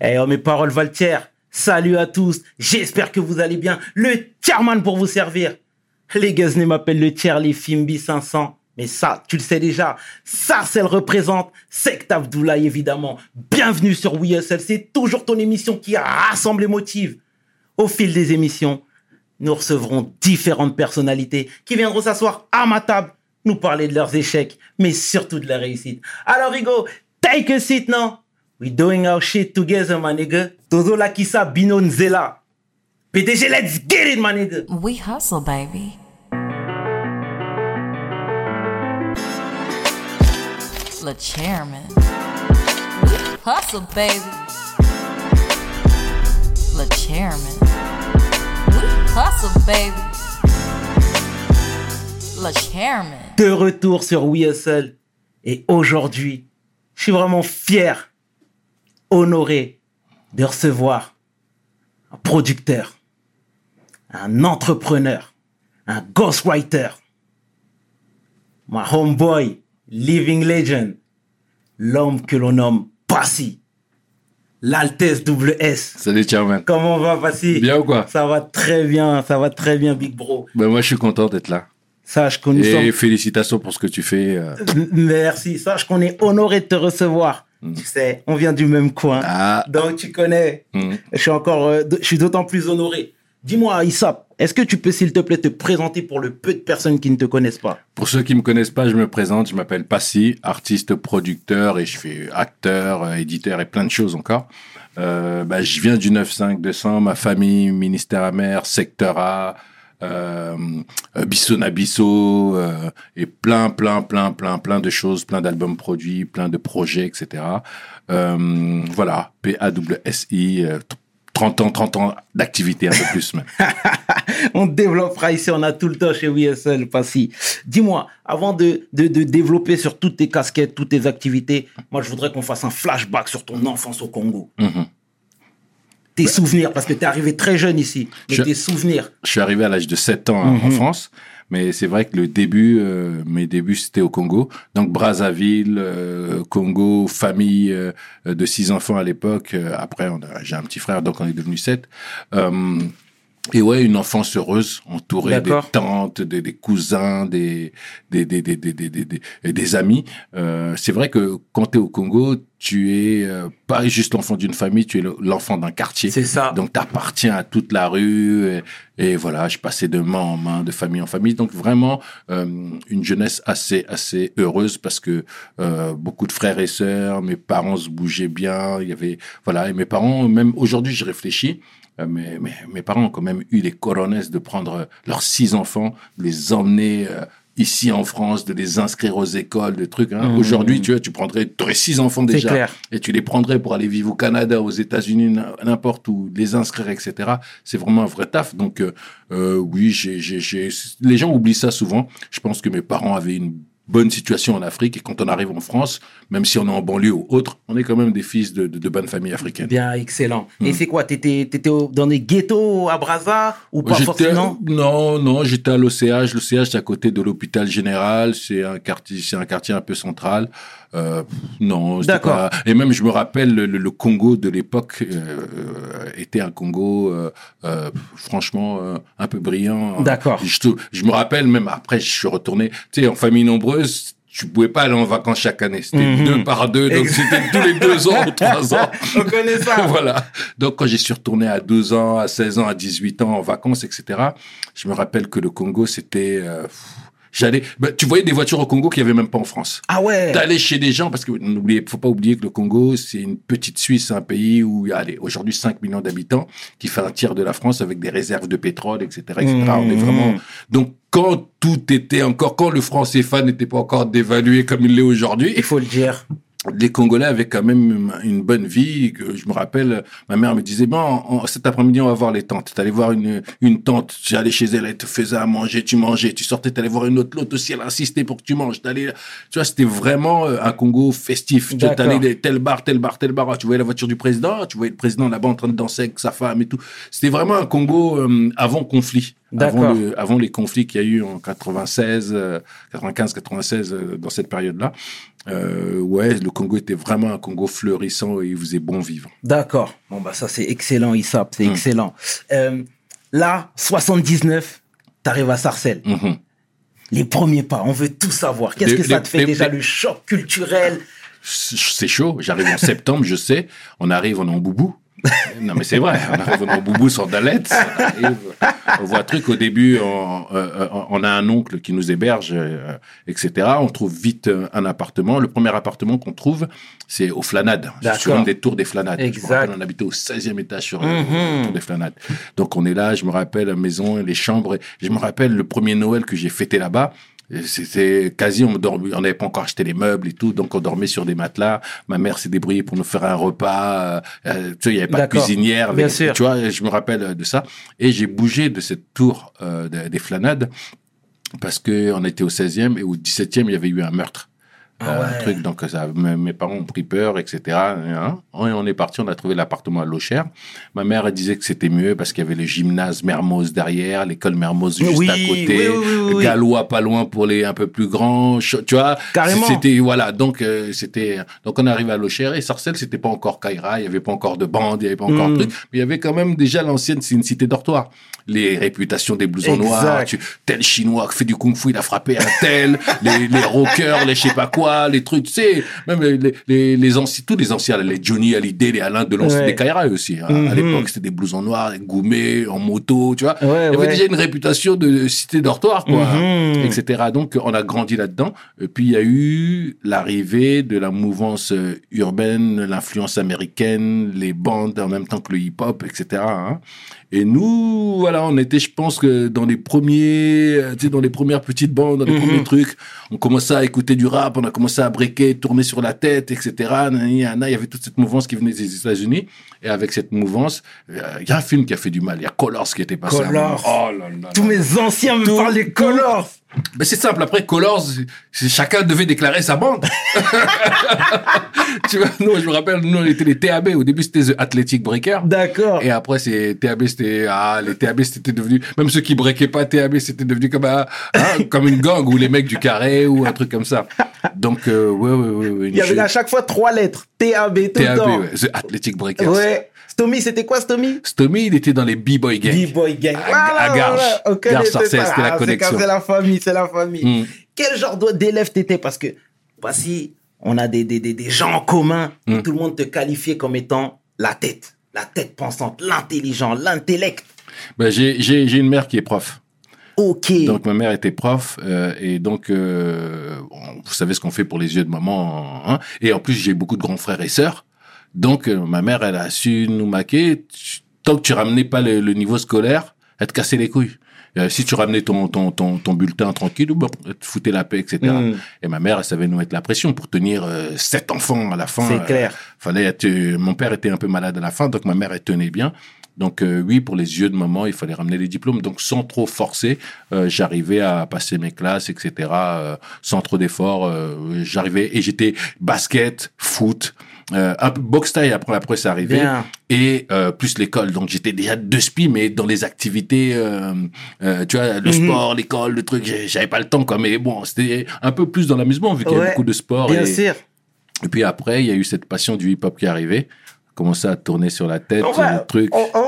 Eh oh, mes paroles Valtier, salut à tous, j'espère que vous allez bien. Le chairman pour vous servir. Les Guzney m'appellent le Charlie Fimbi 500. Mais ça, tu le sais déjà. Sarcel représente. Sect Abdoulaye, évidemment. Bienvenue sur WeSL. C'est toujours ton émission qui rassemble et motive. Au fil des émissions, nous recevrons différentes personnalités qui viendront s'asseoir à ma table, nous parler de leurs échecs, mais surtout de la réussite. Alors, Rigo, take a seat now. We doing our shit together, my nigga. Todo la kisa bino nzela. PDG, let's get it, my nigga. We hustle, baby. Le chairman. We hustle, baby. Le chairman. We hustle, baby. Le chairman. De retour sur We Hustle. Et aujourd'hui, je suis vraiment fier, honoré de recevoir un producteur, un entrepreneur, un ghostwriter, my homeboy, living legend, l'homme que l'on nomme Passy, l'Altesse double S. Salut Chairman. Comment va Passy? Bien ou quoi? Ça va très bien, ça va très bien, Big Bro. Ben moi je suis content d'être là. Sache Et sommes... félicitations pour ce que tu fais. euh. Merci, sache qu'on est honoré de te recevoir. Tu sais, on vient du même coin. Ah. Donc tu connais. Mm. Je suis encore, euh, je suis d'autant plus honoré. Dis-moi, Issap, est-ce que tu peux, s'il te plaît, te présenter pour le peu de personnes qui ne te connaissent pas? Pour ceux qui me connaissent pas, je me présente. Je m'appelle Passy, artiste, producteur et je fais acteur, euh, éditeur et plein de choses encore. Euh, bah, je viens du 9-5 200, ma famille, ministère amer, secteur A, euh, euh, Bissona Bisso, euh, et plein, plein, plein, plein, plein de choses, plein d'albums produits, plein de projets, etc. Euh, voilà, P-A-W-S-I, euh, 30 ans, 30 ans d'activité, un peu plus même. On développera ici, on a tout le temps chez WSL, Passy. Dis-moi, avant de, de, de développer sur toutes tes casquettes, toutes tes activités, moi je voudrais qu'on fasse un flashback sur ton enfance au Congo. Mhm. Tes souvenirs, parce que tu es arrivé très jeune ici, mais Je- tes souvenirs. Je suis arrivé à l'âge de 7 ans en France, mais c'est vrai que le début, euh, mes débuts, c'était au Congo. Donc Brazzaville, euh, Congo, famille euh, de six enfants à l'époque. Euh, après, j'ai un petit frère, donc on est devenu sept. Et ouais, une enfance heureuse, entourée des tantes, des, des cousins, des des des des des des, amis. Euh, c'est vrai que quand tu es au Congo, tu es euh, pas juste l'enfant d'une famille, tu es le- l'enfant d'un quartier. C'est ça. Donc, t'appartiens à toute la rue. Et, et voilà, je passais de main en main, de famille en famille. Donc, vraiment, euh, une jeunesse assez, assez heureuse parce que euh, beaucoup de frères et sœurs, mes parents se bougeaient bien. Il y avait, voilà, et mes parents, même aujourd'hui, je réfléchis. Euh, Mais, mais mes parents ont quand même eu les coronesses de prendre euh, leurs six enfants, de les emmener euh, ici en France, de les inscrire aux écoles, de trucs. Hein. Mmh. Aujourd'hui, tu vois, tu prendrais, aurais six enfants déjà clair. et tu les prendrais pour aller vivre au Canada, aux États-Unis, n'importe où, les inscrire, etc. C'est vraiment un vrai taf. Donc, euh, euh, oui, j'ai... les gens oublient ça souvent. Je pense que mes parents avaient une bonne situation en Afrique et quand on arrive en France, même si on est en banlieue ou autre, on est quand même des fils de, de, de bonnes familles africaines. Bien, excellent. Et c'est quoi T'étais étais dans des ghettos à Brazza ou pas forcément? Non, non, j'étais à l'OCH. L'OCH, c'est à côté de l'hôpital général. C'est un quartier, c'est un quartier un peu central. Euh, non, D'accord. pas- Et même, je me rappelle, le, le Congo de l'époque euh, était un Congo, euh, euh, franchement, euh, un peu brillant. D'accord. Je, me rappelle même après, je suis retourné, tu sais, en famille nombreuse. Tu pouvais pas aller en vacances chaque année. C'était Mhm. deux par deux, donc c'était tous les deux ans ou trois ans. On connaît ça. voilà. Donc, quand j'y suis retourné à 12 ans, à 16 ans, à 18 ans en vacances, etc., je me rappelle que le Congo, c'était... J'allais, bah, tu voyais des voitures au Congo qu'il y avait même pas en France. Ah ouais D'aller chez des gens, parce que n'oubliez, faut pas oublier que le Congo, c'est une petite Suisse, un pays où il y a aujourd'hui 5 millions d'habitants, qui fait un tiers de la France avec des réserves de pétrole, etc., etc. On est Mmh. vraiment, donc, quand tout était encore, quand le franc CFA n'était pas encore dévalué comme il l'est aujourd'hui, Il faut le dire. Les Congolais avaient quand même une bonne vie. Je me rappelle, ma mère me disait, bon, en- cet après-midi, on va voir les tantes. T'allais voir une, une tante, tu allais chez elle, elle te faisait à manger, tu mangeais. Tu sortais, t'allais voir une autre, l'autre aussi, elle insistait pour que tu manges. T'allais, tu vois, c'était vraiment euh, un Congo festif. T'allais tel bar, tel bar, tel bar. Tu voyais la voiture du président, tu voyais le président là-bas en train de danser avec sa femme et tout. C'était vraiment un Congo euh, avant conflit. avant, le- avant les conflits qu'il y a eu en 96, 95, 96, euh, dans cette période-là. Euh, ouais, le Congo était vraiment un Congo fleurissant et il faisait bon vivre. D'accord. Bon, bah, ça, c'est excellent, Issap. C'est Mm. excellent. Euh, là, 79, t'arrives à Sarcelles. Mhm. Les premiers pas, on veut tout savoir. Qu'est-ce Les- que ça te fait les- déjà, les- le choc culturel? C'est chaud. J'arrive en septembre, je sais. On arrive, on est en boubou. Non, mais c'est vrai. On arrive, en boubou sur Dalette. On voit un truc au début. On, euh, on a un oncle qui nous héberge, euh, etc. On trouve vite euh, un appartement. Le premier appartement qu'on trouve, c'est aux Flanades. Sur une des tours des Flanades. Je me Exact. rappelle, on habitait au 16e étage sur Mhm. la tour des Flanades. Donc on est là. Je me rappelle la maison, les chambres. Je me rappelle le premier Noël que j'ai fêté là-bas. C'était quasi, on dormait, on n'avait pas encore acheté les meubles et tout, donc on dormait sur des matelas. Ma mère s'est débrouillée pour nous faire un repas. euh, euh, tu sais, il n'y avait pas de cuisinière. Avec-. Tu vois, je me rappelle de ça. Et j'ai bougé de cette tour euh, de- des Flanades parce que on était au 16e et au 17e, il y avait eu un meurtre. Ah Euh, ouais. un truc, donc ça, mes, parents ont pris peur, etc. hein. Et on est parti, on a trouvé l'appartement à Locher. Ma mère elle disait que c'était mieux parce qu'il y avait le gymnase Mermoz derrière, l'école Mermoz juste Oui, à côté, oui, oui. Gallois pas loin pour les un peu plus grands, tu vois. Carrément. C'était voilà, donc euh, c'était donc on arrive à Locher et Sarcelles c'était pas encore Kaira, il y avait pas encore de bande, il y avait pas encore Mm. de truc, mais il y avait quand même déjà l'ancienne, c'est une cité dortoir. Les réputations des blousons Exact. noirs, tu, tel chinois qui fait du kung-fu, il a frappé un tel, les, les rockers, les je sais pas quoi, les trucs, tu sais, même les, les, les anciens, tous les anciens, les Johnny Hallyday, les Alain Delon, Ouais. des Kaira aussi. hein. À Mhm. l'époque, c'était des blousons noirs, gourmets, en moto, tu vois. Ouais, il y avait déjà une réputation de cité dortoir, quoi, Mhm. etc. Donc, on a grandi là-dedans. Et puis, il y a eu l'arrivée de la mouvance euh, urbaine, l'influence américaine, les bandes en même temps que le hip-hop, etc. hein. Et nous, voilà, on était, je pense que dans les premiers, euh, tu sais, dans les premières petites bandes, dans les Mhm. premiers trucs, on commençait à écouter du rap, on a commencé à breaker, tourner sur la tête, etc. Il y avait toute cette mouvance qui venait des États-Unis. Et avec cette mouvance, euh, il y a un film qui a fait du mal. Il y a Colors qui était passé. Colors. Oh là là. Tous mes anciens me Tout- parlent des Colors. Mais c'est simple, après Colors, chacun devait déclarer sa bande. tu vois, nous, je me rappelle, nous, on était les TAB. Au début, c'était The Athletic Breaker. D'accord. Et après, c'est TAB, c'était ah les TAB, c'était devenu même ceux qui breakaient pas TAB, c'était devenu comme un, hein, comme une gang ou les mecs du carré ou un truc comme ça. Donc euh, ouais ouais Il y avait à chaque fois trois lettres. TAB tout le TAB, temps. ouais, The Athletic Breakers. Ouais. Stomy, c'était quoi Stomy? Stomy, il était dans les B-boy gangs. B-Boy Gang. À- à Garges. ça. c'était la Ah, connexion. C'est la famille, c'est la famille. Mm. Quel genre d'élève t'étais? Parce que, voici, on a des, des, des, des gens en commun. et Mm. Tout le monde te qualifiait comme étant la tête. La tête pensante, l'intelligent, l'intellect. Ben, j'ai une mère qui est prof. Ok. Donc ma mère était prof euh, et donc euh, vous savez ce qu'on fait pour les yeux de maman. Hein et en plus j'ai beaucoup de grands frères et sœurs. Donc euh, ma mère elle a su nous maquer. Tant que tu ramenais pas le, le niveau scolaire, elle te cassait les couilles. Euh, si tu ramenais ton, ton, ton, ton bulletin tranquille, bon, te foutait la paix, etc. Mm. Et ma mère, elle savait nous mettre la pression pour tenir euh, sept enfants à la fin. C'est clair. fallait être, euh, mon père était un peu malade à la fin, donc ma mère, elle tenait bien. Donc euh, oui, pour les yeux de maman, il fallait ramener les diplômes. Donc sans trop forcer, euh, j'arrivais à passer mes classes, etc. euh, sans trop d'efforts. euh, j'arrivais et j'étais basket, foot, euh, taille après après c'est arrivé Bien. et euh, plus l'école. Donc j'étais déjà de spi, mais dans les activités, euh, euh, tu vois, le Mhm. sport, l'école, le truc, j'avais pas le temps quoi. Mais bon, c'était un peu plus dans l'amusement vu qu'il y avait beaucoup de sport. Bien et, sûr. et puis après, il y a eu cette passion du hip-hop qui est arrivée. Commençait à tourner sur la tête, On va, le truc. on, on-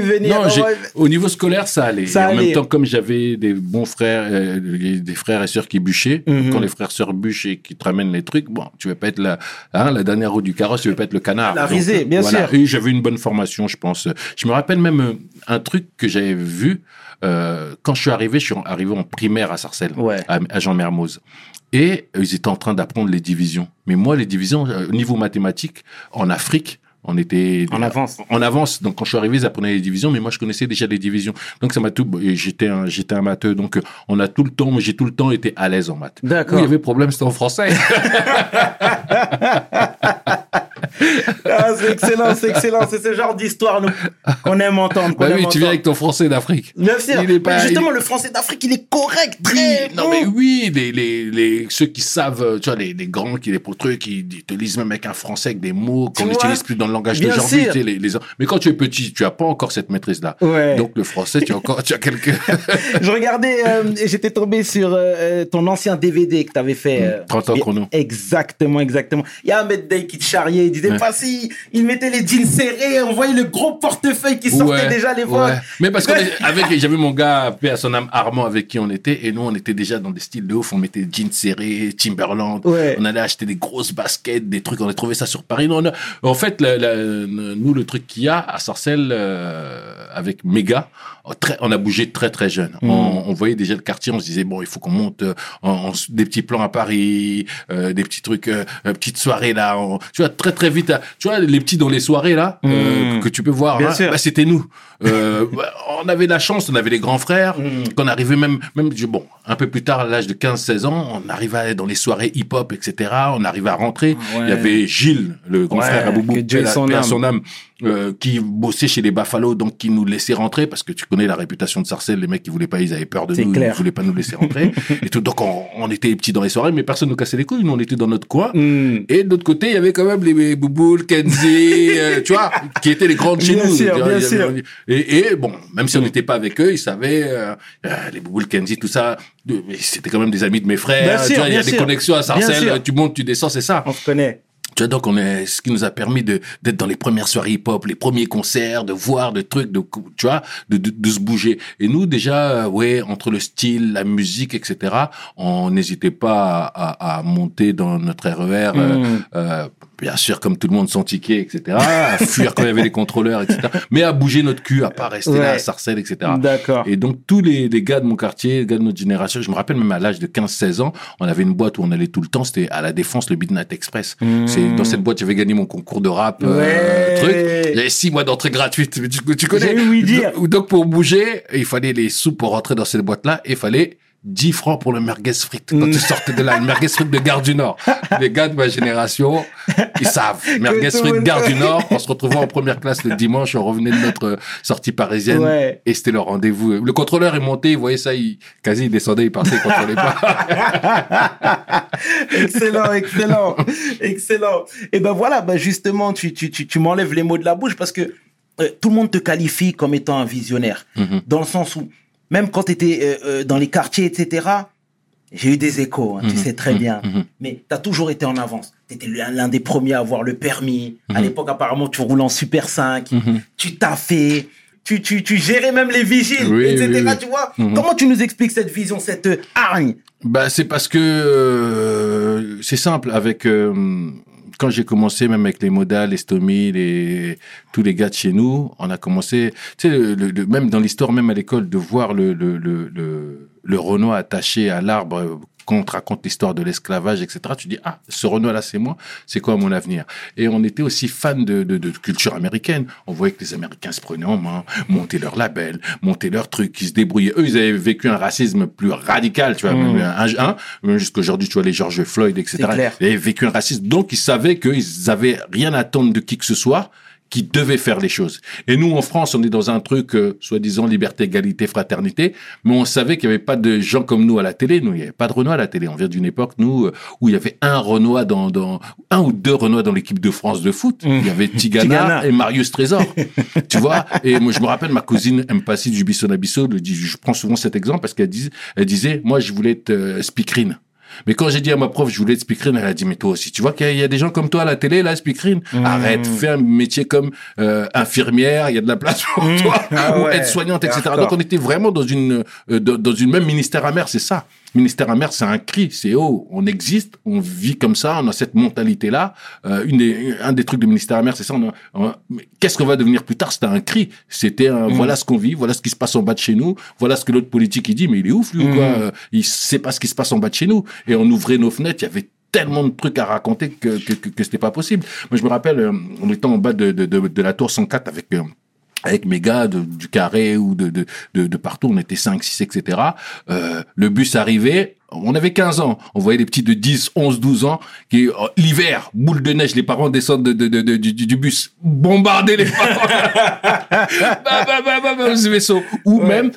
venir. Non, y- au niveau scolaire, ça allait. Ça et en allait. même temps, comme j'avais des bons frères, euh, des frères et sœurs qui bûchaient, Mhm. quand les frères et sœurs bûchent et qui te ramènent les trucs, bon, tu veux pas être la, hein, la dernière roue du carrosse, tu veux pas être le canard. La risée, bien voilà. sûr. Et j'avais une bonne formation, je pense. Je me rappelle même euh, un truc que j'avais vu euh, quand je suis arrivé. Je suis arrivé en primaire à Sarcelles, Ouais. à, à Jean Mermoz. Et ils étaient en train d'apprendre les divisions. Mais moi, les divisions, au niveau mathématique, en Afrique, on était En avance. en avance. Donc quand je suis arrivé, ils apprenaient les divisions, mais moi je connaissais déjà les divisions. Donc ça m'a tout. J'étais un, j'étais un matheux, donc euh, on a tout le temps, j'ai tout le temps été à l'aise en maths. D'accord. Où il y avait problème, c'était en français. Ah, c'est excellent, c'est excellent. C'est ce genre d'histoire qu'on aime entendre. qu'on Bah aime oui, tu viens avec ton français d'Afrique. Justement, il- le français d'Afrique, il est correct, Oui, très non mais oui, les, les, les, ceux qui savent, euh, tu vois, les, les grands qui les trucs, qui te lisent même avec un français, avec des mots qu'on n'utilise plus dans le langage d'aujourd'hui. tu sais, Les, les... Mais quand tu es petit, tu as pas encore cette maîtrise-là. Ouais. Donc le français, tu as encore, tu as quelques... Je regardais, euh, j'étais tombé sur euh, ton ancien DVD que tu avais fait. euh, 30 ans chrono. Exactement, exactement. Il y a Ahmed Day qui te charriait, il disait Ouais. pas si, il mettait les jeans serrés, on voyait le gros portefeuille qui sortait Ouais, déjà à l'époque. ouais. Mais parce qu'on est- avec, j'avais mon gars, paix à son âme, Armand, avec qui on était, et nous, on était déjà dans des styles de ouf. On mettait jeans serrés, Timberland. Ouais. On allait acheter des grosses baskets, des trucs. On a trouvé ça sur Paris. Non, en fait, la- la- nous, le truc qu'il y a à Sarcelles, euh, avec Méga, très, on a bougé très, très jeune. Mm. On, on voyait déjà le quartier. On se disait, bon, il faut qu'on monte euh, en, en- des petits plans à Paris, euh, des petits trucs, euh, euh, petites soirées là. On- tu vois, très, très vite. Tu vois, les petits dans les soirées là, euh, Mm. que tu peux voir. Bien hein, sûr. bah, c'était nous. Euh, bah, on avait la chance, on avait les grands frères, Mm. qu'on arrivait même, même, bon, un peu plus tard, à l'âge de 15-16 ans, on arrivait dans les soirées hip-hop, etc. On arrivait à rentrer. Ah ouais. Il y avait Gilles, le grand Ouais, frère à Boubou, à- son âme. son âme, euh, qui bossait chez les Buffalo, donc qui nous laissait rentrer, parce que tu connais la réputation de Sarcelles, les mecs qui voulaient pas, ils avaient peur de nous, clair. ils voulaient pas nous laisser rentrer. et tout, donc on, on était petits dans les soirées, mais personne nous cassait les couilles, nous on était dans notre coin. Hmm. Et de l'autre côté, il y avait quand même les Bouboul, Kenzie, euh, tu vois, qui étaient les grandes chez Bien nous. sûr, bien sûr. Et, et bon, même si on n'était pas avec eux, ils savaient, euh, euh, les Bouboul, Kenzie, tout ça, c'était quand même des amis de mes frères. Bien tu sûr, vois, il y a des sûr. connexions à. Sarcelles, tu montes, tu descends, c'est ça. On se connaît. Tu vois, donc on est, ce qui nous a permis de d'être dans les premières soirées hip-hop, les premiers concerts, de voir de trucs, de tu vois, de, de, de se bouger. Et nous déjà, euh, ouais, entre le style, la musique, etc., on n'hésitait pas à, à, à monter dans notre RER, euh, Mm. euh, bien sûr comme tout le monde sans ticket, etc., à fuir quand il y avait les contrôleurs, etc., mais à bouger notre cul, à pas rester là à Sarcelles, etc. D'accord. Et donc, tous les, les gars de mon quartier, les gars de notre génération, je me rappelle même à l'âge de 15-16 ans, on avait une boîte où on allait tout le temps, c'était à la Défense, le Midnight Express. C'est dans cette boîte, j'avais gagné mon concours de rap, euh, Mmh. Ouais. truc. J'avais six mois d'entrée gratuite. Mais Tu, tu connais? J'ai ouï dire. Donc, donc, pour bouger, il fallait les sous pour rentrer dans cette boîte-là, et il fallait 10 francs pour le merguez frites quand tu sortais de là, le merguez frites de Gare du Nord. Les gars de ma génération, ils savent. Merguez frites Gare du. Nord, on se retrouvait en première classe le dimanche, on revenait de notre sortie parisienne. Ouais. Et c'était le rendez-vous. Le contrôleur est monté, il voyait ça, il, quasi il descendait, il partait, il contrôlait pas. excellent, excellent, excellent. Et ben voilà, ben justement, tu, tu, tu, tu m'enlèves les mots de la bouche parce que euh, tout le monde te qualifie comme étant un visionnaire. Mhm. Dans le sens où, même quand tu étais dans les quartiers, etc., j'ai eu des échos, hein, tu Mhm. sais très bien. Mhm. Mais tu as toujours été en avance. Tu étais l'un des premiers à avoir le permis. À Mhm. l'époque, apparemment, tu roulais en Super 5. Mhm. Tu t'as fait. Tu, tu, tu gérais même les vigiles, Oui, etc. oui, oui. Tu vois Mhm. Comment tu nous expliques cette vision, cette euh, hargne? Bah, c'est parce que euh, c'est simple. Avec euh, quand j'ai commencé, même avec les modales, les stomies, les tous les gars de chez nous, on a commencé. Tu sais, le, même dans l'histoire, même à l'école, de voir le le le Renoir attaché à l'arbre. Quand on te raconte l'histoire de l'esclavage, etc., tu dis ah ce Renoir-là c'est moi, c'est quoi mon avenir? Et on était aussi fan de, de, de culture américaine. On voyait que les Américains se prenaient en main, montaient leur label, montaient leurs trucs, ils se débrouillaient. Eux, ils avaient vécu un racisme plus radical, tu vois, Mm. même un, un, même jusqu'aujourd'hui, tu vois, les George Floyd, etc. Ils avaient vécu un racisme, donc ils savaient qu'ils avaient rien à attendre de qui que ce soit qui devait faire les choses. Et nous, en France, on est dans un truc, euh, soi-disant liberté, égalité, fraternité, mais on savait qu'il n'y avait pas de gens comme nous à la télé. Nous, il n'y avait pas de Renoir à la télé. On vient d'une époque, nous, euh, où il y avait un Renoir dans, dans un ou deux Renois dans l'équipe de France de foot. Il y avait Tigana, Tigana. et Marius Trésor. tu vois? Et moi, je me rappelle, ma cousine Mpassi du Bisson Abisso, je prends souvent cet exemple parce qu'elle disait, elle disait, moi, je voulais être euh, speakerine. Mais quand j'ai dit à ma prof, je voulais être speakerine, elle a dit, mais toi aussi, tu vois qu'il y a- il y a des gens comme toi à la télé, là, speakerine. Mmh. Arrête, fais un métier comme euh, infirmière, il y a de la place pour Mmh. toi, Ah ou ouais. aide-soignante, etc. Donc on était vraiment dans une, euh, dans, dans une même ministère amer, c'est ça. Ministère amer, c'est un cri, c'est oh, on existe, on vit comme ça, on a cette mentalité-là. Euh, une des, un des trucs du ministère amer, c'est ça. On on Qu'est-ce qu'on va devenir plus tard? C'était un cri. C'était un, voilà ce qu'on vit, voilà ce qui se passe en bas de chez nous, voilà ce que l'autre politique il dit, mais il est ouf lui ou quoi? Euh, Il sait pas ce qui se passe en bas de chez nous. Et on ouvrait nos fenêtres, il y avait tellement de trucs à raconter que que, que, que c'était pas possible. Moi je me rappelle, euh, en étant en bas de de, de, de la tour 104 avec euh, avec mes gars de- du carré ou de, de, de, de partout, on était 5, 6, etc. Euh, le bus arrivait, on avait 15 ans, on voyait des petits de 10, 11, 12 ans qui, euh, l'hiver, boule de neige, les parents descendent de, de, de, du, du bus, bombarder les parents, bah, bah, bah, bah, bah, ce vaisseau. Ou Ouais. même,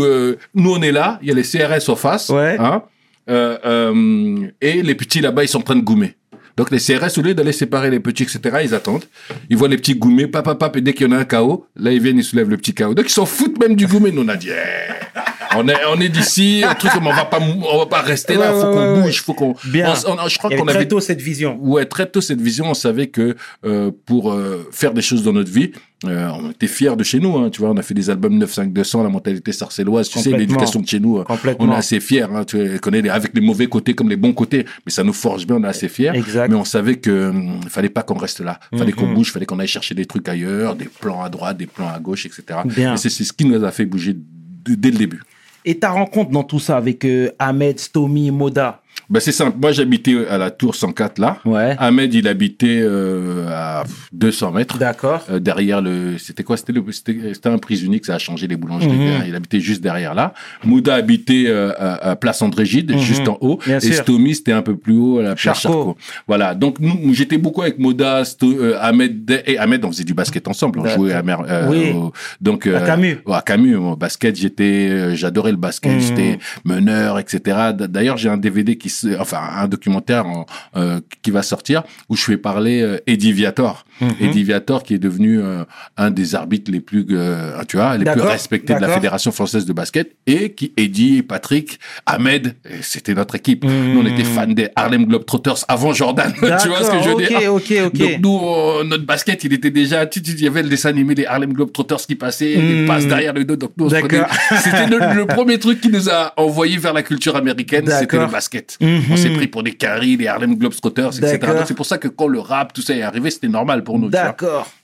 euh, nous on est là, il y a les CRS en face, Ouais. hein, euh, euh, et les petits là-bas, ils sont en train de goumer. Donc les CRS, au lieu d'aller séparer les petits, etc., ils attendent. Ils voient les petits goumer, papa, papa, et dès qu'il y en a un KO, là ils viennent, ils soulèvent le petit KO. Donc ils s'en foutent même du goumer. Nous on a dit, eh, on est, on est d'ici, un truc, mais on va pas, on va pas rester là, Ouais, faut ouais, qu'on ouais, bouge, faut qu'on. Bien. on- on- je crois Il y avait qu'on très tôt cette vision. Ouais, très tôt cette vision, on savait que euh, pour euh, faire des choses dans notre vie, euh, on était fiers de chez nous. Hein, tu vois, on a fait des albums 95200, la mentalité sarcelloise, tu sais, l'éducation de chez nous. euh. On est assez fiers. Hein, tu connais avec les mauvais côtés comme les bons côtés, mais ça nous forge bien. On est assez fiers. Exact. Mais on savait que hum, fallait pas qu'on reste là. Fallait qu'on bouge, fallait qu'on aille chercher des trucs ailleurs, des plans à droite, des plans à gauche, etc. Bien. Et c'est ce qui nous a fait bouger dès le début. Et ta rencontre dans tout ça avec euh, Ahmed, Stomy, Moda. Ben c'est simple. Moi, j'habitais à la tour 104 là. Ouais. Ahmed, il habitait euh, à 200 mètres. D'accord. Euh, derrière le c'était quoi? C'était le c'était c'était un prise unique ça a changé les boulangeries Mhm. il habitait juste derrière là Mouda habitait euh, à, à place André Gide Mhm. juste en haut Bien et sûr. Stomy c'était un peu plus haut à la place Charcot. Charcot, voilà donc nous j'étais beaucoup avec Moda Sto- euh, Ahmed et Ahmed on faisait du basket ensemble on jouait à mer, euh, Oui. au- donc À Camus. ouais, à Camus au basket j'étais j'adorais le basket Mhm. j'étais meneur etc d'ailleurs j'ai un DVD qui se, enfin un documentaire en- euh, qui va sortir où je fais parler euh, Eddie Viator Mhm. Eddie Viator qui est devenu euh, un des arbitres les plus euh, tu vois les plus respectés de la fédération française de basket et qui Eddie Patrick Ahmed c'était notre équipe Mhm. nous on était fans des Harlem Globetrotters avant Jordan tu vois ce que je veux D'accord, dire Ok, ok, ok. donc nous, euh, notre basket, il était déjà, tu, tu, il y avait le dessin animé des Harlem Globetrotters qui passaient, Hmm. les passes derrière le dos. Donc nous, c'était le, le premier truc qui nous a envoyé vers la culture américaine, c'était le basket. Mhm. On s'est pris pour des Curry, des Harlem Globetrotters, etc. D'accord. Donc c'est pour ça que quand le rap, tout ça est arrivé, c'était normal pour nous. tu vois.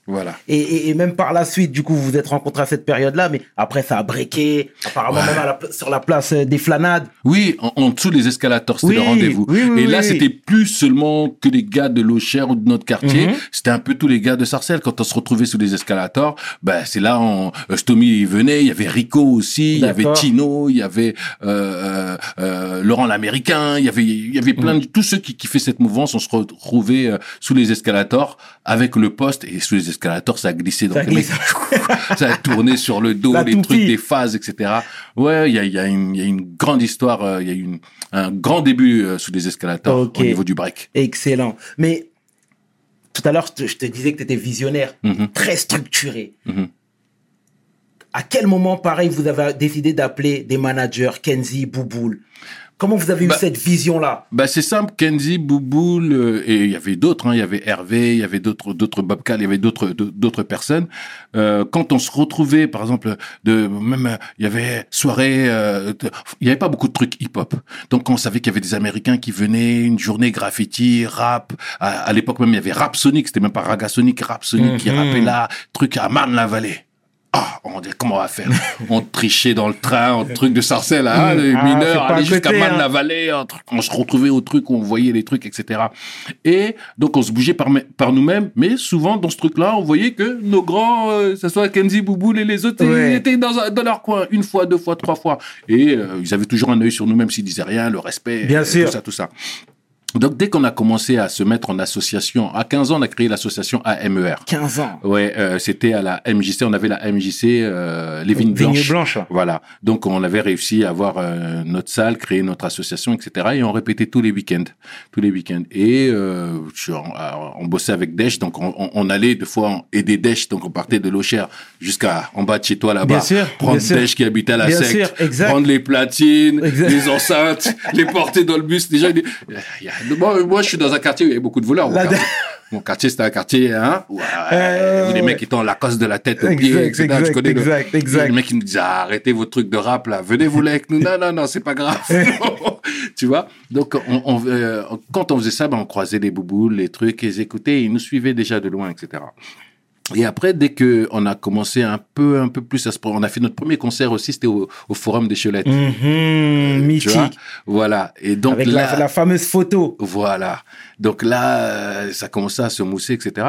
Voilà. Et, et, et même par la suite, du coup, vous vous êtes rencontrés à cette période-là, mais après, ça a breaké. Apparemment, Ouais. même à la sur la place euh, des Flanades. Oui, en, en dessous des escalators, c'était Oui, le rendez-vous. oui, oui, et là, c'était plus seulement que les gars de l'Aucher ou de notre quartier. Mhm. C'était un peu tous les gars de Sarcelles. Quand on se retrouvait sous les escalators, ben c'est là, on, euh, Stomy il venait, il y avait Rico aussi, il y avait. Tino, il y avait euh, euh, euh, Laurent l'Américain, il y avait, il y avait plein de tous ceux qui kiffaient cette mouvance. On se retrouvait sous les escalators avec le poste et sous les escalators, ça glissait. Donc Ça mecs, ça a tourné sur le dos, La les toupie. trucs, des phases, etc. Ouais, il y a, y, a une- il y a une grande histoire, euh, il y a une, un grand début euh, sous les escalators au niveau du break. Excellent. Mais tout à l'heure, je te, je te disais que tu étais visionnaire, Mhm. très structuré. Mhm. À quel moment, pareil, vous avez décidé d'appeler des managers, Kenzie, Bouboul Comment vous avez Bah, eu cette vision-là Bah c'est simple, Kenzie, Bouboul euh, et il y avait d'autres, hein, il y avait Hervé, il y avait d'autres d'autres Bobcal, il y avait d'autres d'autres personnes. Euh, quand on se retrouvait, par exemple, de même euh, il y avait soirée, euh, de- il y avait pas beaucoup de trucs hip-hop. Donc on savait qu'il y avait des Américains qui venaient, une journée graffiti, rap. À, à l'époque même il y avait Rap Sonic, c'était même pas Raga Sonic, Rap Sonic qui Mhm. rappait là, truc à Marne-la-Vallée. Ah, on dit comment on va faire? On trichait dans le train, en truc de sarcelle, hein, Mm. les Ah, mineurs, aller jusqu'à hein. Marne-la-Vallée, truc- on se retrouvait au truc on voyait les trucs, etc. Et donc on se bougeait par, par nous-mêmes, mais souvent dans ce truc-là, on voyait que nos grands, euh, que ce soit Kenzie, Bouboul et les autres, Ouais. ils étaient dans, leur coin, une fois, deux fois, trois fois. Et euh, ils avaient toujours un œil sur nous, même s'ils disaient rien, le respect, Bien euh, sûr. tout ça, tout ça. Donc dès qu'on a commencé à se mettre en association, à 15 ans, on a créé l'association AMER. 15 ans. Ouais, euh, c'était à la MJC, on avait la MJC, euh, les Vignes Vigne Blanches. Blanche. Voilà. Donc on avait réussi à avoir euh, notre salle, créer notre association, etc. Et on répétait tous les week-ends, tous les week-ends. Et euh, on, on bossait avec Desch, donc on, on, on allait deux fois aider Desch, donc on partait de l'Aucher jusqu'à en bas de chez toi là-bas, prendre bien sûr. Desch qui habitait à la Bien secte, sûr, exact. prendre les platines, Exact. les enceintes, les porter dans le bus. Déjà, il y a- moi, moi, je suis dans un quartier où il y avait beaucoup de voleurs. Mon La- quartier, Mon quartier, c'était un quartier, hein, où, euh, où les mecs étaient en Lacoste de la tête aux pieds, Exact, etc. Tu exact, connais le- exact, exact. le mec qui nous disait ah, arrêtez votre truc de rap là, venez vous avec nous. Non non non, c'est pas grave. tu vois? Donc on, on, euh, quand on faisait ça, ben, on croisait les bouboules, les trucs, ils écoutaient, ils nous suivaient déjà de loin, etc. Et après, dès que on a commencé un peu, un peu plus à se, on a fait notre premier concert aussi, c'était au, au Forum des Cholettes. Mhm, Tu vois mythique. Voilà. Et donc Avec là, la, la fameuse photo. voilà. Donc là, euh, ça commençait à se mousser, etc.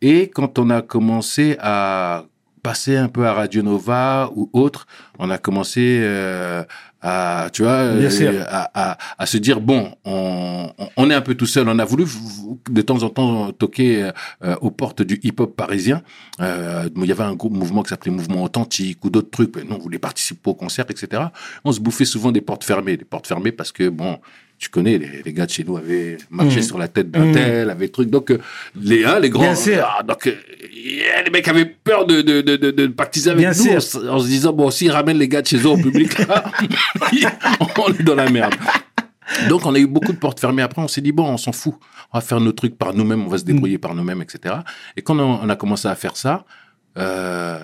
Et quand on a commencé à passé un peu à Radio Nova ou autre, on a commencé euh, à, tu vois, euh, à, à, à se dire bon, on, on- est un peu tout seul. On a voulu de temps en temps toquer euh, aux portes du hip-hop parisien. Euh, il y avait un groupe mouvement qui s'appelait Mouvement Authentique ou d'autres trucs. Mais non, on voulait participer au concert, etc. On se bouffait souvent des portes fermées, des portes fermées parce que bon. Tu connais, les, les gars de chez nous avaient marché Mhm. sur la tête d'un Mhm. tel, avaient truc. Donc, euh, les, hein, les grands, Bien sûr. ah, donc, euh, yeah, les mecs avaient peur de, de, de, de, de pactiser avec Bien nous sûr. en, se- en se disant, bon, s'ils ramènent les gars de chez eux au public, là, on est dans la merde. Donc, on a eu beaucoup de portes fermées. Après, on s'est dit, bon, on s'en fout. On va faire nos trucs par nous-mêmes, on va se débrouiller par nous-mêmes, etc. Et quand on, on a commencé à faire ça, euh,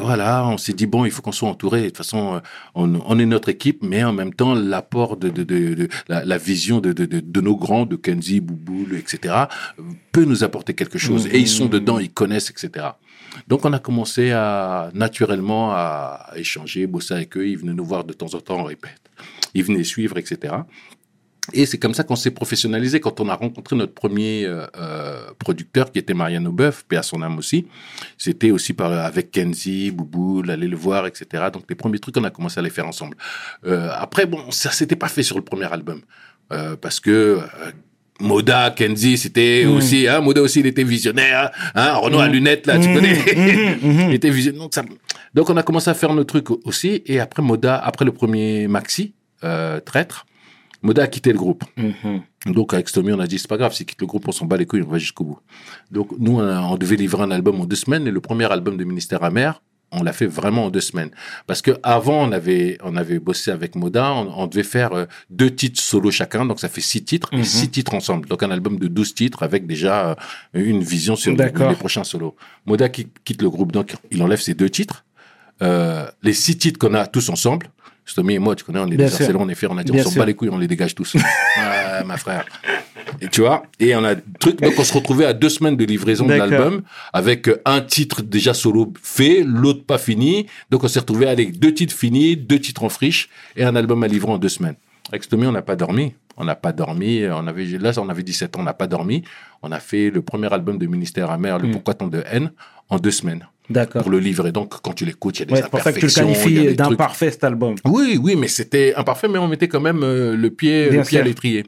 voilà, on s'est dit, bon, il faut qu'on soit entouré. De toute façon, euh, on, on est notre équipe, mais en même temps, l'apport de, de, de, de- la, la vision de, de, de, de nos grands, de Kenzie, Bouboul, etc., peut nous apporter quelque chose. Et ils sont dedans, ils connaissent, etc. Donc, on a commencé à, naturellement, à échanger, bosser avec eux. Ils venaient nous voir de temps en temps, on répète. Ils venaient suivre, etc. Et c'est comme ça qu'on s'est professionnalisé quand on a rencontré notre premier euh, euh, producteur qui était Mariano Boeuf, paix à son âme aussi. C'était aussi par, avec Kenzie, Boubou, aller le voir, etc. Donc les premiers trucs, on a commencé à les faire ensemble. Euh, après, bon, ça s'était pas fait sur le premier album. Euh, parce que euh, Moda, Kenzie, c'était Mm. aussi, hein, Moda aussi, il était visionnaire, hein, Renaud à Mm. lunettes, là, tu Mhm, connais. il était visionnaire. Donc, ça... donc on a commencé à faire nos trucs aussi. Et après Moda, après le premier maxi, euh, Traître, Moda a quitté le groupe. Mhm. Donc avec Stomy, on a dit c'est pas grave, s'il quitte le groupe, on s'en bat les couilles, on va jusqu'au bout. Donc nous, on, a- on devait livrer un album en deux semaines, et le premier album de Ministère Amer, on l'a fait vraiment en deux semaines. Parce que avant, on avait, on avait bossé avec Moda, on, on devait faire euh, deux titres solo chacun, donc ça fait six titres, et six titres ensemble. Donc un album de 12 titres avec déjà euh, une vision sur les prochains solos. Moda qui quitte le groupe, donc il enlève ses deux titres. Euh, les six titres qu'on a tous ensemble, Stomy et moi, tu connais, on est Bien des sûr. On est fiers, on a dit Bien on s'en bat les couilles, on les dégage tous. ouais, ma frère. Et tu vois, et on a truc, donc on se retrouvait à deux semaines de livraison de l'album avec euh, un titre déjà solo fait, l'autre pas fini. Donc on s'est retrouvé avec deux titres finis, deux titres en friche et un album à livrer en deux semaines. Avec Stomy, on n'a pas dormi. On n'a pas dormi. On avait, là, on avait 17 ans, on n'a pas dormi. On a fait le premier album de Ministère Amer, le Mm. Pourquoi tant de haine, en deux semaines. Pour le livrer. Donc quand tu l'écoutes, il y a des Ouais, c'est pour ça que tu le imperfections, qualifies d'imparfait cet album. oui, oui, mais c'était imparfait, mais on mettait quand même euh, le pied, le pied à l'étrier.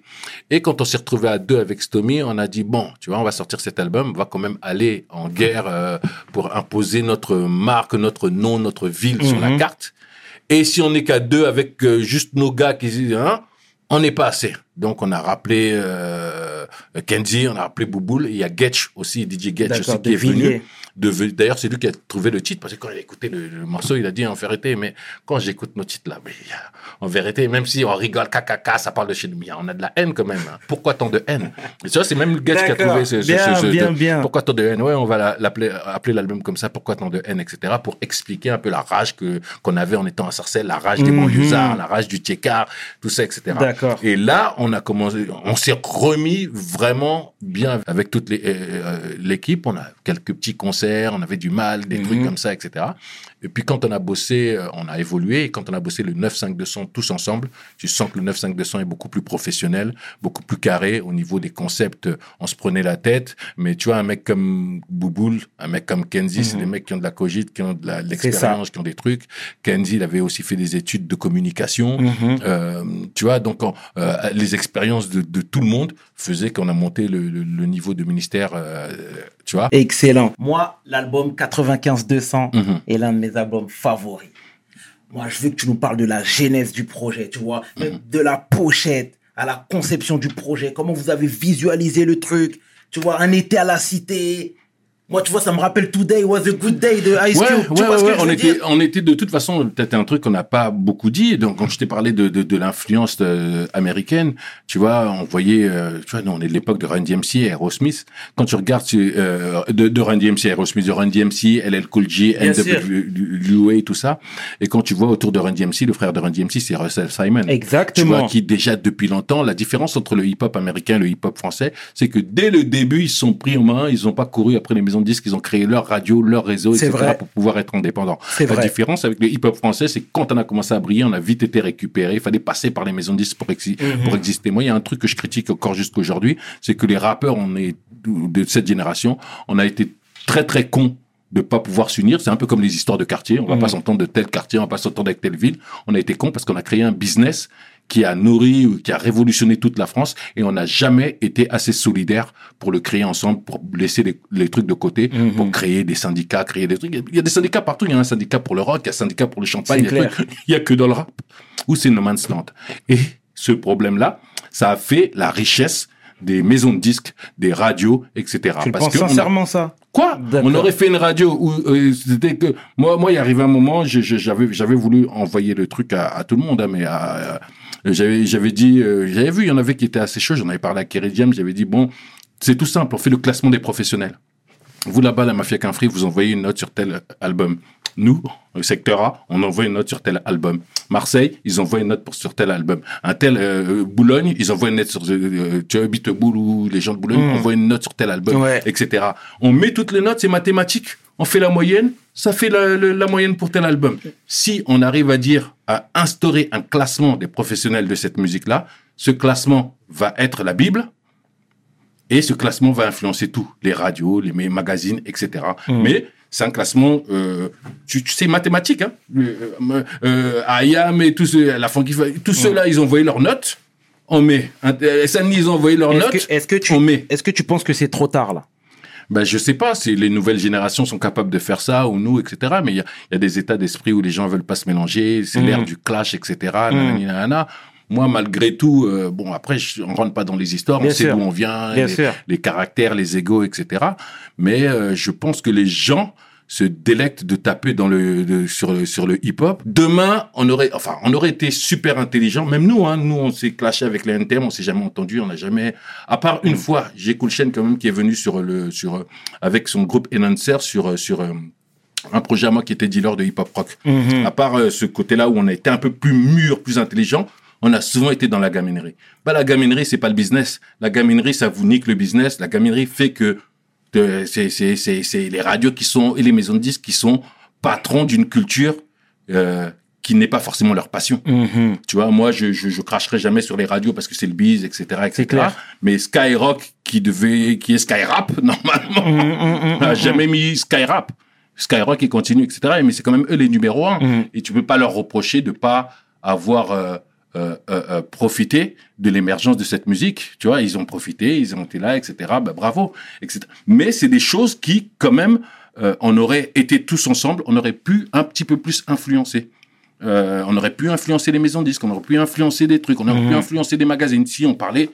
Et quand on s'est retrouvé à deux avec Stomy, on a dit bon, tu vois, on va sortir cet album, on va quand même aller en guerre euh, pour imposer notre marque, notre nom, notre ville sur la Mhm. carte. Et si on n'est qu'à deux avec euh, juste nos gars qui disent hein, on n'est pas assez. Donc on a rappelé euh, Kenzie, on a rappelé Bouboul, et il y a Getch aussi, DJ Getch aussi qui est venu D'ailleurs, c'est lui qui a trouvé le titre, parce que quand il a écouté le, le morceau, il a dit en vérité, mais quand j'écoute nos titres là, mais en vérité, même si on rigole, caca, ça parle de chez nous, on a de la haine quand même. hein. Pourquoi tant de haine? Et tu vois, c'est même gars qui a trouvé ce, ce- Bien, ce- ce- bien, de- bien. Pourquoi tant de haine? Ouais, on va la- l'appeler appeler l'album comme ça, Pourquoi tant de haine, etc. Pour expliquer un peu la rage que qu'on avait en étant à Sarcelles, la rage des Mhm. banlieusards, la rage du tchécard, tout ça, etc. D'accord. Et là, on on s'est remis vraiment bien avec toute euh, euh, l'équipe. On a quelques petits concerts, on avait du mal, des Mhm. trucs comme ça, etc. Et puis quand on a bossé, euh, on a évolué. Et quand on a bossé le 95200 tous ensemble, tu sens que le 95200 est beaucoup plus professionnel, beaucoup plus carré au niveau des concepts. On se prenait la tête, mais tu vois un mec comme Bouboul, un mec comme Kenzie, c'est Mhm. des mecs qui ont de la cogite, qui ont de l'expérience, qui ont des trucs. Kenzie, il avait aussi fait des études de communication. Mhm. Euh, tu vois, donc en- euh, les expériences de, de tout le monde faisaient qu'on a monté le, le- le niveau de ministère, euh, tu vois. Excellent. Moi, l'album 95-200 Mhm. est l'un de mes albums favoris. Moi, je veux que tu nous parles de la genèse du projet, tu vois, Mhm. de la pochette à la conception du projet, comment vous avez visualisé le truc, tu vois, un été à la cité. Moi, tu vois, ça me rappelle Today was a good day de Ice Ouais, Cube. ouais, tu vois ouais, ce que on était, on était de toute façon, peut-être un truc qu'on n'a pas beaucoup dit. Donc, quand je t'ai parlé de, de, de l'influence euh, américaine, tu vois, on voyait, euh, tu vois, nous, on est de l'époque de Run DMC et Aerosmith. Quand tu regardes tu- euh, de, de Run DMC, Aerosmith, de Run DMC, LL Cool J. NWA, tout ça. Et quand tu vois autour de Run DMC, le frère de Run DMC, c'est Russell Simon. Tu Exactement. vois, qui déjà depuis longtemps, la différence entre le hip-hop américain et le hip-hop français, c'est que dès le début, ils sont pris en main, ils n'ont pas couru après les maisons de disques, ils ont créé leur radio, leur réseau, etc. vrai. pour pouvoir être indépendants. La vrai. différence avec le hip-hop français, c'est que quand on a commencé à briller, on a vite été récupéré. Il fallait passer par les maisons de disques pour, exi- Mhm. pour exister. Moi, il y a un truc que je critique encore jusqu'aujourd'hui, c'est que les rappeurs, on est de cette génération, on a été très très cons de pas pouvoir s'unir. C'est un peu comme les histoires de quartier. On va Mhm. pas s'entendre de tel quartier, on va pas s'entendre avec telle ville. On a été con parce qu'on a créé un business qui a nourri ou qui a révolutionné toute la France et on n'a jamais été assez solidaire pour le créer ensemble, pour laisser les, les trucs de côté, Mhm. pour créer des syndicats, créer des trucs. Il y a des syndicats partout. Il y a un syndicat pour le rock, il y a un syndicat pour le champagne. Il y a que dans le rap où c'est no man's land. Et ce problème-là, ça a fait la richesse des maisons de disques, des radios, etc. Tu le Parce penses que on a- sincèrement ça? Quoi? On aurait fait une radio où euh, c'était que moi, moi, il arrivé un moment, j'avais, j'avais voulu envoyer le truc à, à tout le monde, hein, mais à- à- j'avais, j'avais dit, euh, j'avais vu, il y en avait qui étaient assez chauds. J'en avais parlé à Kerry James, j'avais dit bon, c'est tout simple, on fait le classement des professionnels. Vous là-bas, la Mafia Qu'un Free, vous envoyez une note sur tel album. Nous, au secteur A, on envoie une note sur tel album. Marseille, ils envoient une note pour, sur tel album. Un tel euh, Boulogne, ils envoient une note sur euh, tu habites Boule ou les gens de Boulogne Mm. envoient une note sur tel album, Ouais. etc. On met toutes les notes, c'est mathématique. On fait la moyenne, ça fait la, la- la moyenne pour tel album. Si on arrive à dire, à instaurer un classement des professionnels de cette musique-là, ce classement va être la Bible. Et ce classement va influencer tout, les radios, les ma- magazines, etc. Mhm. Mais c'est un classement, euh, tu, tu sais, mathématique. Hein euh, euh, Ayam et tous ceux, la Funky tous ceux-là, ils ont envoyé leurs notes. On met. SNI, ils ont envoyé leurs Est-ce notes. que, est-ce que tu on met. est-ce que tu penses que c'est trop tard là? Ben, je sais pas si les nouvelles générations sont capables de faire ça ou nous, etc. Mais il y a, il y a des états d'esprit où les gens veulent pas se mélanger. C'est Mhm. l'ère du clash, etc. nanana. Moi, malgré tout, euh, bon, après, je, on rentre pas dans les histoires. Bien on sait d'où on vient, les caractères, les égaux, etc. Mais euh, je pense que les gens se délectent de taper dans le, de- sur le sur le hip-hop. Demain, on aurait, enfin, on aurait été super intelligent. Même nous, hein, nous, on s'est clashé avec les NTM, on s'est jamais entendu, on n'a jamais, à part une fois, j'ai Coolchen quand même qui est venu sur le sur avec son groupe Enhancer sur sur euh, un projet à moi qui était dealer de hip-hop rock. Mhm. À part euh, ce côté-là où on a été un peu plus mûr, plus intelligent, on a souvent été dans la gaminerie. Bah, la gaminerie, c'est pas le business. La gaminerie, ça vous nique le business. La gaminerie fait que c'est c'est c'est c'est les radios qui sont et les maisons de disques qui sont patrons d'une culture euh, qui n'est pas forcément leur passion. Mhm. Tu vois, moi, je, je, je cracherai jamais sur les radios parce que c'est le biz, etc., etc. Clair. Mais Skyrock, qui devait, qui est Skyrap, normalement, n'a mhm. jamais mis Skyrap. Skyrock, il continue, etc. Mais c'est quand même eux les numéros un. Et tu peux pas leur reprocher de pas avoir euh, euh, euh, euh, profité de l'émergence de cette musique. Tu vois, ils ont profité, ils ont été là, etc. Bah, bravo, etc. Mais c'est des choses qui, quand même, euh, on aurait été tous ensemble, on aurait pu un petit peu plus influencer. Euh, on aurait pu influencer les maisons de disques, on aurait pu influencer des trucs, on aurait pu Mhm. influencer des magazines. Si on parlait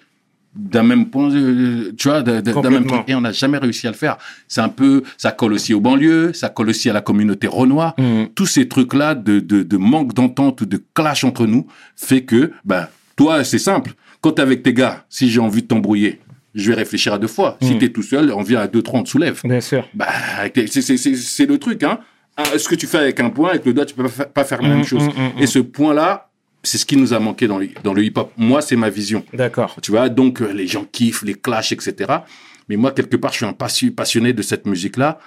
d'un même point, tu vois, d'un même truc, et on n'a jamais réussi à le faire. C'est un peu, ça colle aussi aux banlieues, ça colle aussi à la communauté renois. Mhm. Tous ces trucs-là de, de, de manque d'entente ou de clash entre nous fait que, ben, toi, c'est simple. Quand t'es avec tes gars, si j'ai envie de t'embrouiller, je vais réfléchir à deux fois. Si Mhm. t'es tout seul, on vient à deux, trois, on te soulève. Bien sûr. Bah, c'est- le truc, hein. Ah, Ce que tu fais avec un point, avec le doigt, tu peux pas fa- pas faire la Mm, même chose. mm, mm, Et ce point-là, c'est ce qui nous a manqué dans le, dans le hip-hop. Moi, c'est ma vision. D'accord. Tu vois, donc euh, les gens kiffent, les clashs, etc. Mais moi, quelque part, je suis un passi- passionné de cette musique-là.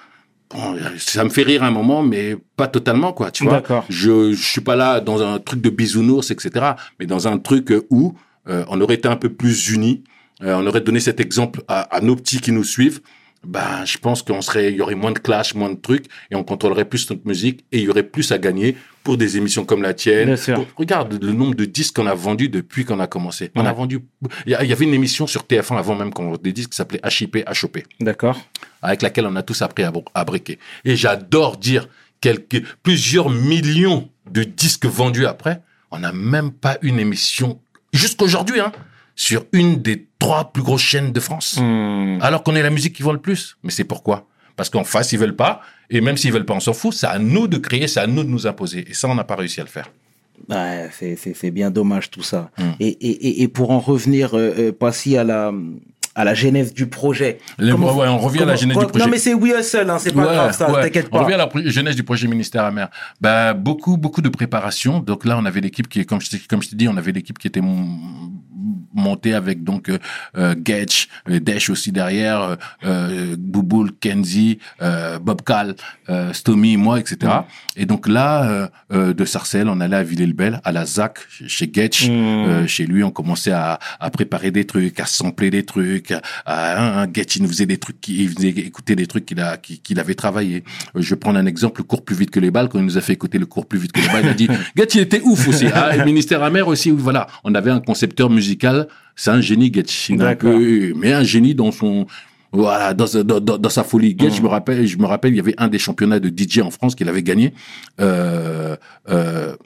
Bon, euh, ça me fait rire un moment, mais pas totalement, quoi. Tu vois, D'accord. je, je suis pas là dans un truc de bisounours, etc. Mais dans un truc euh, où euh, on aurait été un peu plus unis, euh, on aurait donné cet exemple à, à nos petits qui nous suivent. Ben, je pense qu'on serait, il y aurait moins de clash, moins de trucs, et on contrôlerait plus notre musique, et il y aurait plus à gagner pour des émissions comme la tienne. Bien sûr. Pour- regarde le nombre de disques qu'on a vendus depuis qu'on a commencé. On Ouais. a vendu. Il y, avait une émission sur TF1 avant même qu'on des disques qui s'appelait HIP HOP D'accord. avec laquelle on a tous appris à, br- à briquer. Et j'adore dire quelques, plusieurs millions de disques vendus après. On n'a même pas une émission, jusqu'aujourd'hui, hein, sur une des trois plus grosses chaînes de France. Mhm. Alors qu'on est la musique qui vend le plus. Mais c'est pourquoi? Parce qu'en face, ils veulent pas. Et même s'ils veulent pas, on s'en fout. C'est à nous de créer, c'est à nous de nous imposer. Et ça, on n'a pas réussi à le faire. Ouais, c'est- bien dommage tout ça. Mm. Et, et, et- et pour en revenir, euh, euh, Passy, à la, à la genèse du projet. Les- Comment- ouais, on revient à la genèse quoi- du projet. Non, mais c'est We Hustle, hein, c'est pas Ouais, grave, ça, ouais. t'inquiète On pas. revient à la jeunesse du projet ministère amer. Bah, beaucoup, beaucoup de préparation. Donc là, on avait l'équipe qui est, comme je comme je t'ai dit, on avait l'équipe qui était monté avec donc euh, euh, Getch, euh, Desh aussi derrière, euh, euh, Bouboul, Kenzie, euh, Bob Cal, euh, Stomy, moi, etc. Et donc là, euh, euh, de Sarcelles, on allait à Villers-le-Bel, à la ZAC, chez Getch. Euh, chez lui, on commençait à, à préparer des trucs, à sampler des trucs. À, à, un Getch, il nous faisait des trucs, il faisait écouter des trucs qu'il a, qu'il avait travaillé. Euh, je vais prendre un exemple, le cours plus vite que les balles. Quand il nous a fait écouter le cours plus vite que les balles, il a dit, Getch, il était ouf aussi. Ah, et le ministère amer aussi, voilà. On avait un concepteur musical, c'est un génie, Getch. Un peu, mais un génie dans son, voilà, dans, dans, dans, dans sa folie. Getch, je me rappelle, je me rappelle, il y avait un des championnats de DJ en France qu'il avait gagné. Euh, euh,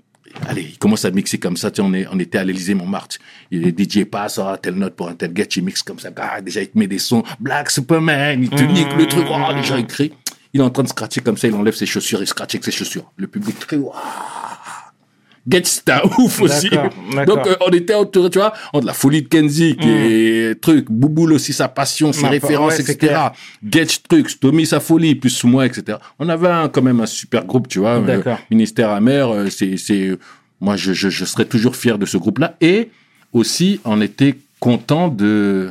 allez, il commence à mixer comme ça. Tu sais, on, est, on était à l'Élysée Montmartre. Il est DJ passe, ah, telle note pour un tel Getch, il mixe comme ça. Ah, déjà, il te met des sons. Black Superman, il te nique le truc. Oh, les gens, ils crient. Il est en train de scratcher comme ça, il enlève ses chaussures, il scratche avec ses chaussures. Le public crie, waouh. Un ouf aussi. Donc, euh, on était autour, tu vois, entre la folie de Kenzie, qui est truc, Bouboule aussi sa passion, ses références, ouais, etc. Getch truc, Tommy sa folie, plus moi, etc. On avait un, quand même un super groupe, tu vois. D'accord. Euh, Ministère amer, euh, c'est, c'est, moi, je, je, je serais toujours fier de ce groupe-là. Et aussi, on était content de,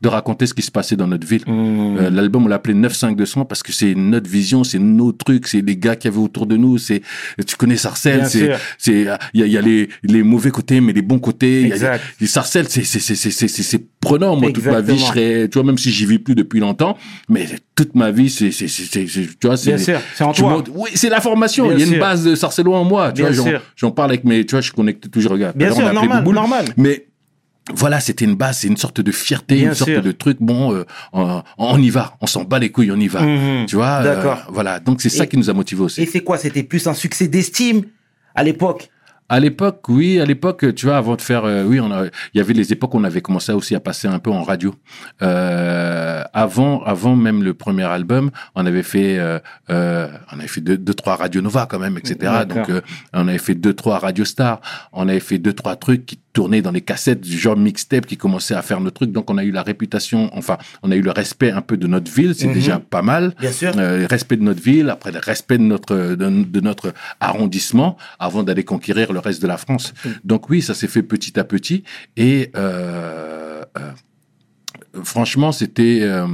de raconter ce qui se passait dans notre ville. Mmh. Euh, L'album, on l'appelait 95200 parce que c'est notre vision, c'est nos trucs, c'est les gars qui avaient autour de nous, c'est, tu connais Sarcelles, c'est, c'est, il y a, il y a les, les mauvais côtés, mais les bons côtés. Il y a Exact. les Sarcelles, c'est, c'est, c'est, c'est, c'est, c'est- c'est prenant. Moi, toute ma vie, je serais, tu vois, même si j'y vis plus depuis longtemps, mais toute ma vie, c'est, c'est, c'est, c'est- tu vois, c'est, c'est en toi. oui, c'est la formation. Bien Il y a une sûr. base de Sarcellois en moi. Tu Bien vois, j'en, parle avec mes, tu vois, je suis connecté toujours, regarde. Bien sûr, normal, normal. Mais, voilà, c'était une base, c'est une sorte de fierté, Bien une sorte de truc. Bon, euh, on, on y va, on s'en bat les couilles, on y va. Mhm. Tu vois, euh, D'accord. voilà. Donc c'est ça qui nous a motivés aussi. Et c'est quoi? C'était plus un succès d'estime à l'époque? À l'époque, oui, à l'époque, tu vois, avant de faire, euh, oui, on a, il y avait les époques où on avait commencé aussi à passer un peu en radio. Euh, avant, avant même le premier album, on avait fait, euh, euh, on avait fait deux, deux, trois Radio Nova quand même, etc. Donc, euh, on avait fait deux, trois Radio Star. On avait fait deux, trois trucs qui tournaient dans les cassettes du genre mixtape qui commençaient à faire nos trucs. Donc, on a eu la réputation, enfin, on a eu le respect un peu de notre ville. C'est Mhm. déjà pas mal. Bien sûr. Euh, respect de notre ville, après le respect de notre de, de notre arrondissement, avant d'aller conquérir le reste de la France. Donc oui, ça s'est fait petit à petit. Et euh, euh, franchement, c'était euh,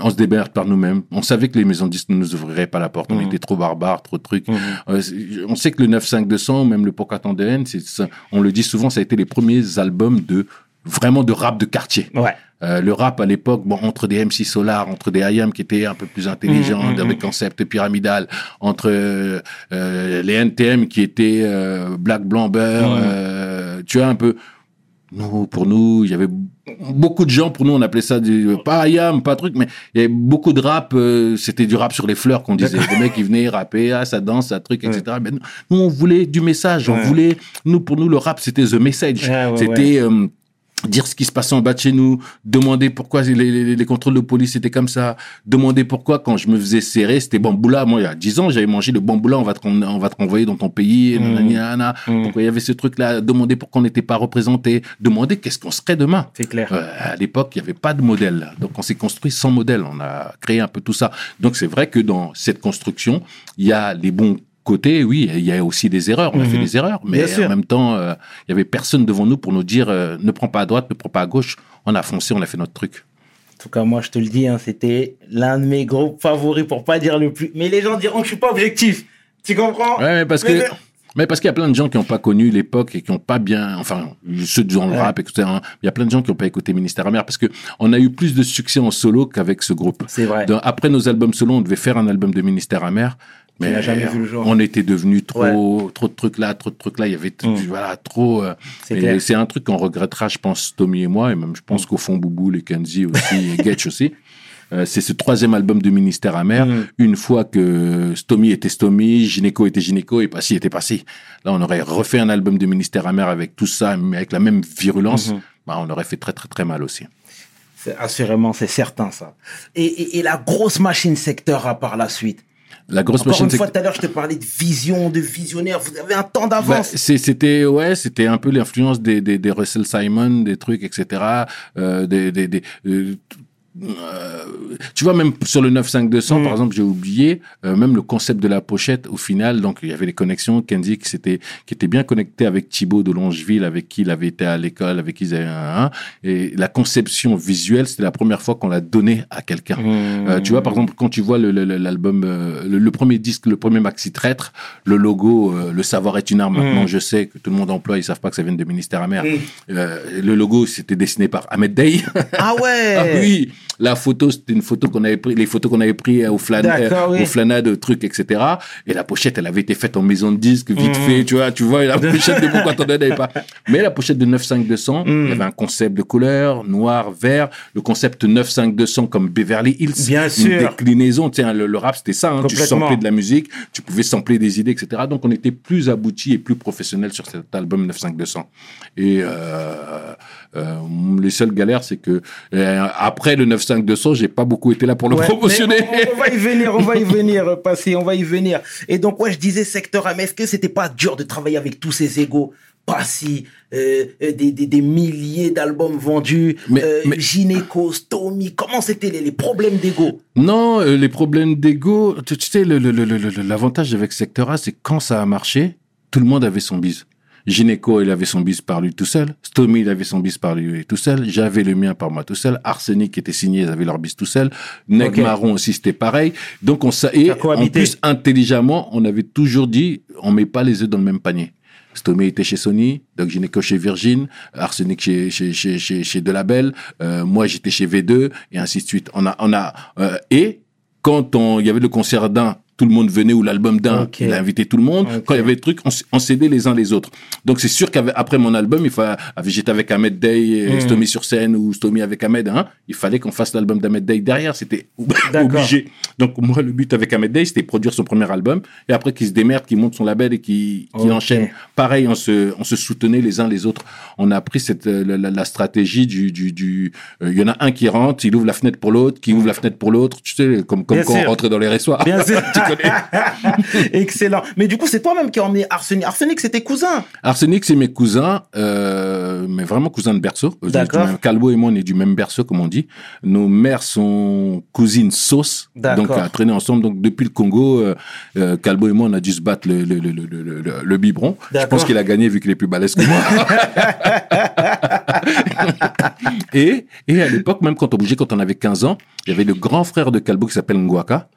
on se démerde par nous-mêmes. On savait que les maisons de disques ne nous ouvriraient pas la porte. On Mhm. était trop barbares, trop de trucs. Mhm. Euh, on sait que le 95200 ou même le Pocatan de haine, on le dit souvent, ça a été les premiers albums de vraiment de rap de quartier. Ouais. Euh, le rap à l'époque, bon, entre des MC Solar, entre des IAM qui étaient un peu plus intelligents, dans mhm. des concepts pyramidales, entre euh, euh, les NTM qui étaient Black euh, tu vois un peu. Nous, pour nous, il y avait beaucoup de gens, pour nous, on appelait ça du, pas IAM, pas truc, mais il y avait beaucoup de rap, euh, c'était du rap sur les fleurs qu'on disait. Des mecs qui venaient rapper, ah, ça danse, ça truc, etc. Mais nous, on voulait du message, on Ouais. voulait, nous, pour nous, le rap, c'était the message. Ouais, c'était, euh, dire ce qui se passait en bas de chez nous, demander pourquoi les, les, les contrôles de police étaient comme ça, demander pourquoi quand je me faisais serrer, c'était bamboula. Moi, il y a 10 ans, j'avais mangé le bamboula, on va te, ren- on va te renvoyer dans ton pays, Mm. nanani, nanana. Pourquoi il y avait ce truc-là, demander pourquoi on n'était pas représenté, demander qu'est-ce qu'on serait demain. C'est clair. Euh, à l'époque, il n'y avait pas de modèle. Donc, on s'est construit sans modèle. On a créé un peu tout ça. Donc, c'est vrai que dans cette construction, il y a les bons côtés, oui, il y a aussi des erreurs. On a Mhm. fait des erreurs, mais Bien sûr. en même temps, euh, il y avait personne devant nous pour nous dire euh, ne prends pas à droite, ne prends pas à gauche. On a foncé, on a fait notre truc. En tout cas, moi, je te le dis, hein, c'était l'un de mes groupes favoris, pour pas dire le plus. Mais les gens diront que je suis pas objectif. Tu comprends? Ouais, mais parce Mais- que. Mais parce qu'il y a plein de gens qui n'ont pas connu l'époque et qui n'ont pas bien, enfin, ceux dans le Ouais. rap, etc. hein. Il y a plein de gens qui n'ont pas écouté Ministère amer parce que on a eu plus de succès en solo qu'avec ce groupe. C'est vrai. Dans- après nos albums solo, on devait faire un album de Ministère amer. Mais n'a jamais vu le jour. on était devenu trop, trop de trucs là, trop de trucs là. Il y avait, Mm. voilà, trop. euh, C'est un truc qu'on regrettera, je pense, Tommy et moi, et même je pense qu'au fond, Boubou, les Kenzie aussi, et Getch aussi. Euh, c'est ce troisième album de Ministère amer. Mm. Une fois que Stomy était Stomy, Gynéco était Gynéco et Passy était Passy. Là, on aurait refait un album de Ministère amer avec tout ça, mais avec la même virulence. Mhm. Bah, on aurait fait très, très, très mal aussi. C'est- Assurément, c'est certain, ça. Et, et- et la grosse machine secteur à par la suite. La grosse Encore machine, une fois, tout à l'heure, je te parlais de vision, de visionnaire. Vous avez un temps Bah, d'avance. c'était ouais, c'était un peu l'influence des, des, des Russell Simon, des trucs, etc. Euh, des, des, des, euh, euh, tu vois, même sur le 95200, Mm. par exemple, j'ai oublié, euh, même le concept de la pochette, au final, donc il y avait les connexions, Kenzie qui, était bien connecté avec Thibaut de Longeville, avec qui il avait été à l'école, avec qui ils avaient un, un, et la conception visuelle, c'était la première fois qu'on l'a donné à quelqu'un. Mm. Euh, tu vois, par exemple, quand tu vois le- le- le- l'album, le, le premier disque, le premier maxi traître, le logo, le savoir est une arme. Maintenant, Mm. je sais que tout le monde emploie, ils savent pas que ça vient de ministère amer. Mm. Le logo, c'était dessiné par Ahmed Day. Ah ouais. Ah oui, la photo, c'était une photo qu'on avait pris, les photos qu'on avait pris au flan, D'accord, euh, oui. au flanade, trucs, etc. Et la pochette, elle avait été faite en maison de disque, vite Mm. fait, tu vois, tu vois, et la pochette de pourquoi t'en donnais pas. Mais la pochette de 95200, Mm. il y avait un concept de couleur, noir, vert, le concept 95200 comme Beverly Hills. Bien Une sûr. déclinaison, tu sais, hein, le, le rap, c'était ça, hein, tu samplais de la musique, tu pouvais sampler des idées, etc. Donc on était plus abouti et plus professionnel sur cet album 95200. Et euh, euh, les seules galères, c'est que euh, après le 95200, j'ai pas beaucoup été là pour le Ouais, promotionner. On, on va y venir, on va y venir, passer, on va y venir. Et donc, ouais, je disais secteur A, mais est-ce que c'était pas dur de travailler avec tous ces égaux? Passy, euh, euh, des, des, des milliers d'albums vendus, Mais- euh, mais- Gynéco, Stomy, comment c'était les, les problèmes d'ego? Non, euh, les problèmes d'ego, tu, tu sais, le- le- le- le- l'avantage avec Secteur A, c'est quand ça a marché, tout le monde avait son bise. Gynéco, il avait son bise par lui tout seul. Stomy, il avait son bise par lui tout seul. J'avais le mien par moi tout seul. Arsenic était signé, ils avaient leur bise tout seul. Neg. Marron aussi, c'était pareil. Donc, on sa- et Ça en plus, intelligemment, on avait toujours dit, on met pas les œufs dans le même panier. Stomy était chez Sony, donc Gynéco chez Virgin, Arsenic chez, chez, chez, chez, chez Delabel, euh, moi j'étais chez V2, et ainsi de suite. On a, on a, euh, et quand on, il y avait le concert d'un, tout le monde venait, ou l'album d'un, Ok. il a invité tout le monde. Quand il y avait des trucs, on, on s'aidait les uns les autres. Donc c'est sûr qu'après mon album, il fallait, j'étais avec Ahmed Day, et Mm. Stomy sur scène, ou Stomy avec Ahmed, hein, il fallait qu'on fasse l'album d'Ahmed Day derrière, c'était obligé. Donc moi, le but avec Ahmed Day, c'était produire son premier album, et après qu'il se démerde, qu'il monte son label et qu'il enchaîne. Pareil, on se, on se soutenait les uns les autres. On a pris cette, euh, la, la- la stratégie du, du, du, euh, il y en a un qui rentre, il ouvre la fenêtre pour l'autre, qui ouvre la fenêtre pour l'autre, tu sais, comme, comme Bien quand sûr. on rentrait dans les. Bien sûr. Excellent. Mais du coup, c'est toi-même qui as emmené Arsenic. Arsenic, c'était cousin. Arsenic, c'est mes cousins, euh, mais vraiment cousins de berceau. Euh, D'accord. Calbo et moi, on est du même berceau, comme on dit. Nos mères sont cousines sauce, D'accord. donc à traîner ensemble. Donc depuis le Congo, euh, Calbo et moi, on a dû se battre le, le, le, le, le, le- le biberon. Je pense qu'il a gagné vu qu'il est plus balèze que moi. et, et à l'époque, même quand on bougeait, quand on avait 15 ans, il y avait le grand frère de Calbo qui s'appelle Ngwaka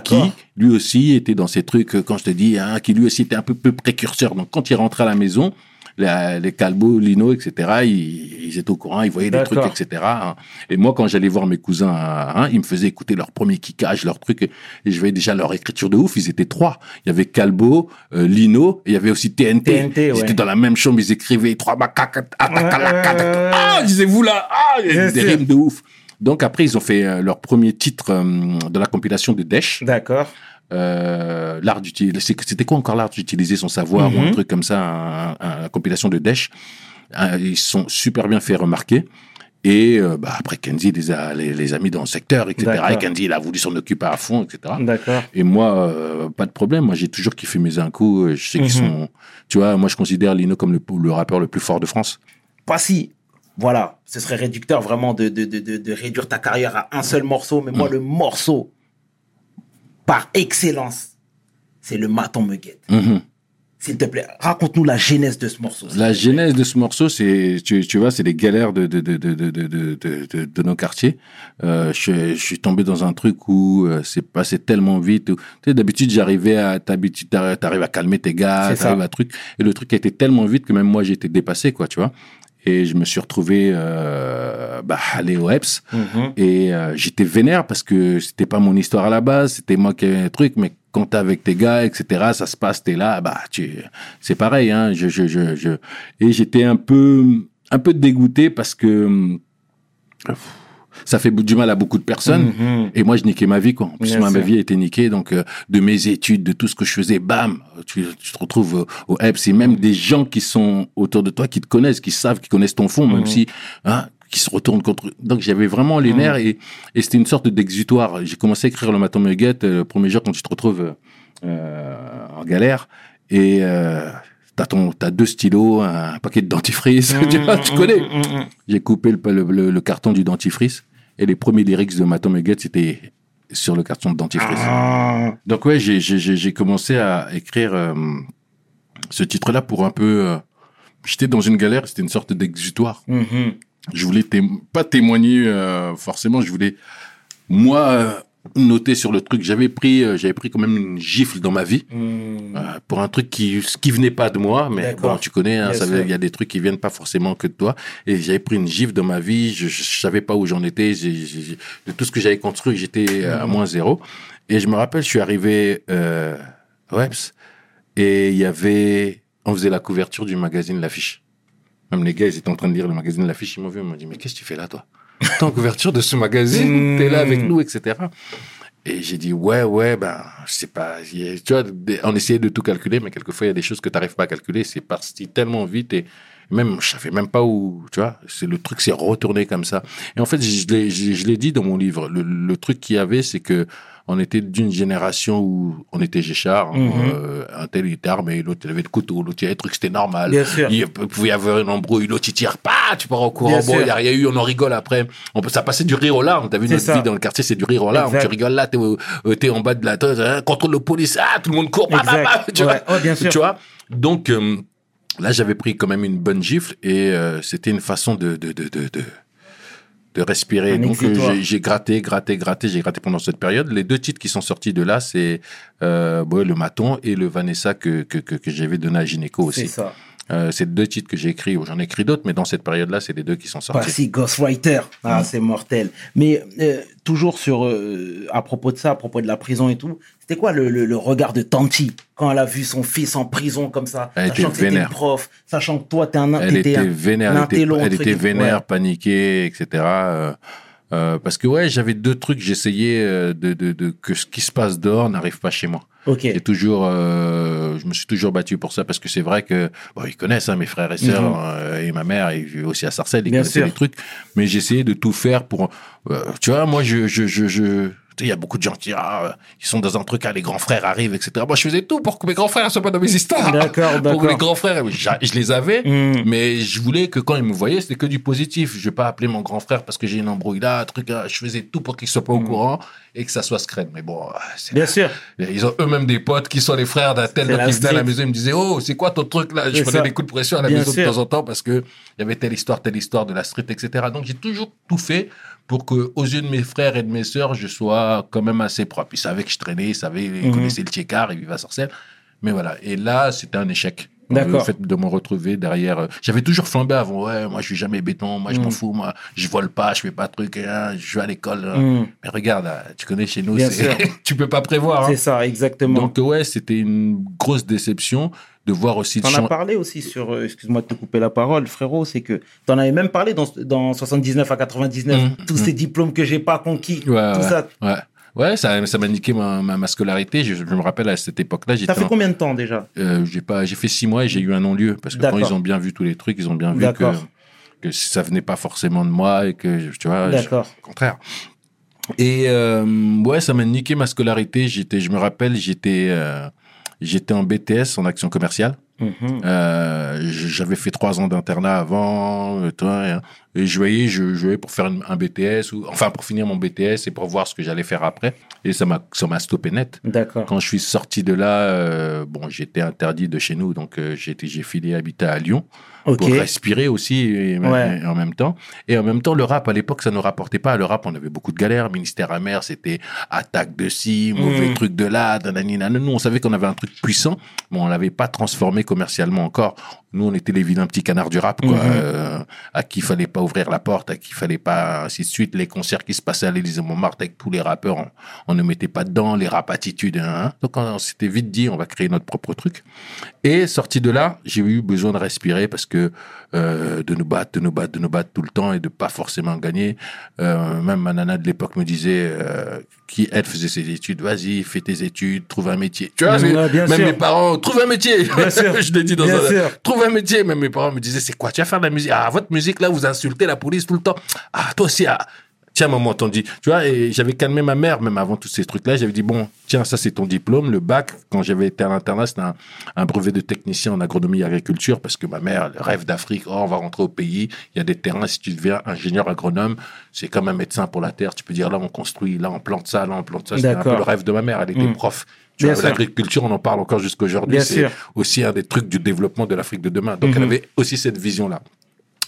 qui lui aussi était dans ces trucs, euh, quand je te dis, hein, qui lui aussi était un peu, peu précurseur. Donc quand il rentrait à la maison, la- les Calbo, Lino, etc., ils, ils étaient au courant, ils voyaient des trucs, etc. hein. Et moi, quand j'allais voir mes cousins, hein, ils me faisaient écouter leur premier kickage, leurs trucs, et je voyais déjà leur écriture de ouf. Ils étaient trois. Il y avait Calbo, euh, Lino, et il y avait aussi TNT. TNT, ils ouais. étaient dans la même chambre, ils écrivaient trois macaques, ouais, ouais, ouais. ah, disez-vous là, ah, des rimes de ouf. Donc après, ils ont fait euh, leur premier titre euh, de la compilation de Desch D'accord. euh, l'art d'utiliser. C'était quoi encore l'art d'utiliser son savoir ou un Mhm. truc comme ça, un, un- une compilation de Desch? Euh, ils sont super bien fait remarquer. Et euh, bah, après, Kenzie les a, les, les a mis dans le secteur, etc. Et Kenzie, il a voulu s'en occuper à fond, etc. D'accord. Et moi, euh, pas de problème. Moi, j'ai toujours kiffé mes incous. Je sais qu'ils Mhm. sont... Tu vois, moi, je considère Lino comme le, le rappeur le plus fort de France. Pas si voilà, ce serait réducteur vraiment de, de, de, de, réduire ta carrière à un seul morceau. Mais moi, le morceau par excellence, c'est le maton me guette. S'il te plaît, raconte-nous la genèse de ce morceau. La genèse de ce morceau, c'est, tu, tu vois, c'est les galères de, de, de, de, de, de nos quartiers. Je, je, suis tombé dans un truc où c'est passé tellement vite. Tu sais, d'habitude, j'arrivais à, t'arrives à calmer tes gars, t'arrives à truc. Et le truc a été tellement vite que même moi, j'étais dépassé, quoi, tu vois. Et je me suis retrouvé, euh, bah, aller au EPS. Mhm. Et euh, j'étais vénère parce que c'était pas mon histoire à la base, c'était moi qui avais un truc, mais quand t'es avec tes gars, etc., ça se passe, t'es là, bah tu, c'est pareil, hein. Je, je, je, je, et j'étais un peu, un peu dégoûté parce que hum, ça fait du mal à beaucoup de personnes. Mhm. Et moi, je niquais ma vie, quoi. En plus, moi, ma vie a été niquée. Donc, euh, de mes études, de tout ce que je faisais, bam, tu, tu te retrouves euh, au EPS. Et même des gens qui sont autour de toi, qui te connaissent, qui savent, qui connaissent ton fond, même Mhm. si, hein, qui se retournent contre. Donc, j'avais vraiment les Mhm. nerfs et, et c'était une sorte d'exutoire. J'ai commencé à écrire le matin me guette euh, le premier jour quand tu te retrouves euh, en galère. Et, euh, T'as ton, t'as deux stylos, un paquet de dentifrice, tu, vois, tu connais. J'ai coupé le, le, le- le carton du dentifrice Et les premiers lyrics de Maton Meguet, c'était sur le carton de dentifrice. Ah. Donc ouais, j'ai- j'ai j'ai- j'ai commencé à écrire euh, ce titre-là pour un peu... euh, J'étais dans une galère, c'était une sorte d'exutoire. Mhm. Je voulais témo- pas témoigner euh, forcément, je voulais moi noter sur le truc. J'avais pris, euh, j'avais pris quand même une gifle dans ma vie Mhm. euh, pour un truc qui qui venait pas de moi, mais bon, tu connais, hein, il y a des trucs qui viennent pas forcément que de toi. Et j'avais pris une gifle dans ma vie, je, je, savais pas où j'en étais, de tout ce que j'avais construit, j'étais à Mhm. moins zéro. Et je me rappelle, je suis arrivé euh, à Weps et il y avait, on faisait la couverture du magazine L'Affiche. Même les gars, ils étaient en train de lire le magazine L'Affiche, ils m'ont vu, ils m'ont dit, mais qu'est-ce que tu fais là, toi? T'es en couverture de ce magazine, t'es là avec nous, etc. Et j'ai dit, ouais, ouais, ben, je sais pas. Tu vois, on essayait de tout calculer, mais quelquefois, il y a des choses que tu n'arrives pas à calculer. C'est parti tellement vite et même, je savais même pas où, tu vois, c'est le truc s'est retourné comme ça. Et en fait, je l'ai, je, l'ai dit dans mon livre. Le, le truc qu'il y avait, c'est que on était d'une génération où on était Géchard, Mhm. euh, un tel il était armé, l'autre il avait le couteau, l'autre il avait le truc, c'était normal. Bien sûr. Il pouvait y avoir une embrouille, l'autre il tire pas, tu pars au courant. Bien Bon, il y a rien eu, on en rigole après. On peut, ça passait du rire aux larmes. T'as vu notre ça. vie dans le quartier, c'est du rire aux larmes. Exact. Tu rigoles là, t'es, euh, t'es en bas de la tête, hein, contrôle de police, ah, tout le monde court, bah, bah, tu Ouais. vois. Bien sûr. Tu vois. Donc, euh, là, j'avais pris quand même une bonne gifle et euh, c'était une façon de, de, de, de, de, de respirer. Un Donc, euh, j'ai, gratté, gratté, gratté, j'ai gratté pendant cette période. Les deux titres qui sont sortis de là, c'est euh, le Maton et le Vanessa que, que, que, que j'avais donné à Gynéco C'est aussi. ça. Euh, c'est deux titres que j'ai écrits. J'en ai écrit d'autres, mais dans cette période-là, c'est les deux qui sont sortis. Passy Ghostwriter. Ah, c'est mortel. Mais euh, toujours sur euh, à propos de ça, à propos de la prison et tout, c'était quoi le, le, le regard de Tanti quand elle a vu son fils en prison comme ça, Elle sachant était que vénère. prof, sachant que toi t'es un elle était un- vénère, elle était, elle vénère, Ouais. paniquée, etc. Euh, parce que ouais, j'avais deux trucs, j'essayais euh, de, de, de que ce qui se passe dehors n'arrive pas chez moi. Ok. J'ai toujours, euh, je me suis toujours battu pour ça parce que c'est vrai que bon, ils connaissent hein, mes frères et sœurs Mhm. euh, et ma mère et aussi à Sarcelles, ils Bien connaissaient sûr. les trucs. Mais j'essayais de tout faire pour, euh, tu vois, moi je je je je il y a beaucoup de gens qui ah, euh, ils sont dans un truc, ah, les grands frères arrivent, etc. Moi, je faisais tout pour que mes grands frères soient pas dans mes histoires. D'accord, Pour que d'accord. les grands frères, je les avais, Hmm. mais je voulais que quand ils me voyaient, c'était que du positif. Je vais pas appeler mon grand frère parce que j'ai une embrouille là, un truc là. Je faisais tout pour qu'ils soient pas au courant et que ça soit secret. Mais bon, c'est Bien sûr. ils ont eux-mêmes des potes qui sont les frères d'un tel, ils venaient à la maison, ils me disaient, oh, c'est quoi ton truc là? Je prenais des coups de pression à la Bien maison sûr. de temps en temps parce que il y avait telle histoire, telle histoire de la street, etc. Donc j'ai toujours tout fait pour que, aux yeux de mes frères et de mes sœurs, je sois quand même assez propre. Ils savaient que je traînais, ils savaient, ils Mhm. connaissaient le tchékar, ils vivaient à Sarcelles. Mais voilà. Et là, c'était un échec. D'accord. Le fait de me retrouver derrière. euh, J'avais toujours flambé avant. Ouais, moi, je suis jamais béton. Moi, je m'en Mhm. fous. Moi, je vole pas. Je fais pas de trucs. hein, je vais à l'école. hein. Hmm. Mais regarde, là, tu connais chez nous, tu peux pas prévoir. hein. C'est ça, exactement. Donc ouais, c'était une grosse déception de voir aussi T'en as parlé aussi sur, euh, excuse-moi de te couper la parole, frérot, c'est que t'en avais même parlé dans, dans 79 à 99, Mhm, tous ces diplômes que j'ai pas conquis, Ouais, tout ouais, ça. ouais. Ouais, ça, ça m'a niqué ma, ma, ma scolarité. Je, je me rappelle à cette époque-là, T'as fait en- combien de temps déjà? Euh, j'ai pas, j'ai fait six mois et j'ai eu un non-lieu parce que quand ils ont bien vu tous les trucs, ils ont bien vu que que ça venait pas forcément de moi et que tu vois, D'accord. au contraire. Et euh, ouais, ça m'a niqué ma scolarité. J'étais, je me rappelle, j'étais euh, j'étais en BTS en action commerciale. Mhm. Euh, j'avais fait trois ans d'internat avant, euh, toi, et, et je voyais, je je jouais pour faire un BTS ou enfin pour finir mon BTS et pour voir ce que j'allais faire après. Et ça m'a ça m'a stoppé net. D'accord. Quand je suis sorti de là, euh, bon, j'étais interdit de chez nous, donc euh, j'ai filé habiter à Lyon Ok. pour respirer aussi et, Ouais. et en même temps. Et en même temps, le rap à l'époque, ça ne rapportait pas. Le rap, on avait beaucoup de galères. Ministère amer, c'était attaque de ci, mauvais Mm. truc de là, nanani. Nous, on savait qu'on avait un truc puissant, mais on l'avait pas transformé commercialement encore. Nous, on était les vilains petits canards du rap, quoi, Mhm. euh, à qui il fallait pas ouvrir la porte, à qui il fallait pas, ainsi de suite. Les concerts qui se passaient à l'Élysée Montmartre avec tous les rappeurs, on, on ne mettait pas dedans, les rap attitudes, hein. Donc, on, s'était vite dit, on va créer notre propre truc. Et sorti de là, j'ai eu besoin de respirer parce que euh, de nous battre, de nous battre, de nous battre tout le temps et de pas forcément gagner. Euh, même ma nana de l'époque me disait, euh, qui elle faisait ses études, vas-y, fais tes études, trouve un métier. Tu vois, Ouais, même sûr. mes parents, trouve un métier. Bien sûr. Je l'ai dit dans Bien un, sûr. trouve un métier. Même mes parents me disaient, c'est quoi, tu vas faire de la musique? Ah, votre musique là, vous insultez la police tout le temps. Ah, toi aussi, ah. Tiens, maman, ton dit, tu vois, et j'avais calmé ma mère, même avant tous ces trucs-là. J'avais dit, bon, tiens, ça, c'est ton diplôme. Le bac, quand j'avais été à l'internat, c'était un, un brevet de technicien en agronomie et agriculture, parce que ma mère, le rêve d'Afrique, oh, on va rentrer au pays, il y a des terrains, si tu deviens ingénieur agronome, c'est comme un médecin pour la terre. Tu peux dire, là, on construit, là, on plante ça, là, on plante ça. C'était un peu le rêve de ma mère. Elle était Mm. prof. Tu vois, l'agriculture, on en parle encore jusqu'aujourd'hui. C'est aussi un des trucs du développement de l'Afrique de demain. Donc, Mhm. elle avait aussi cette vision-là.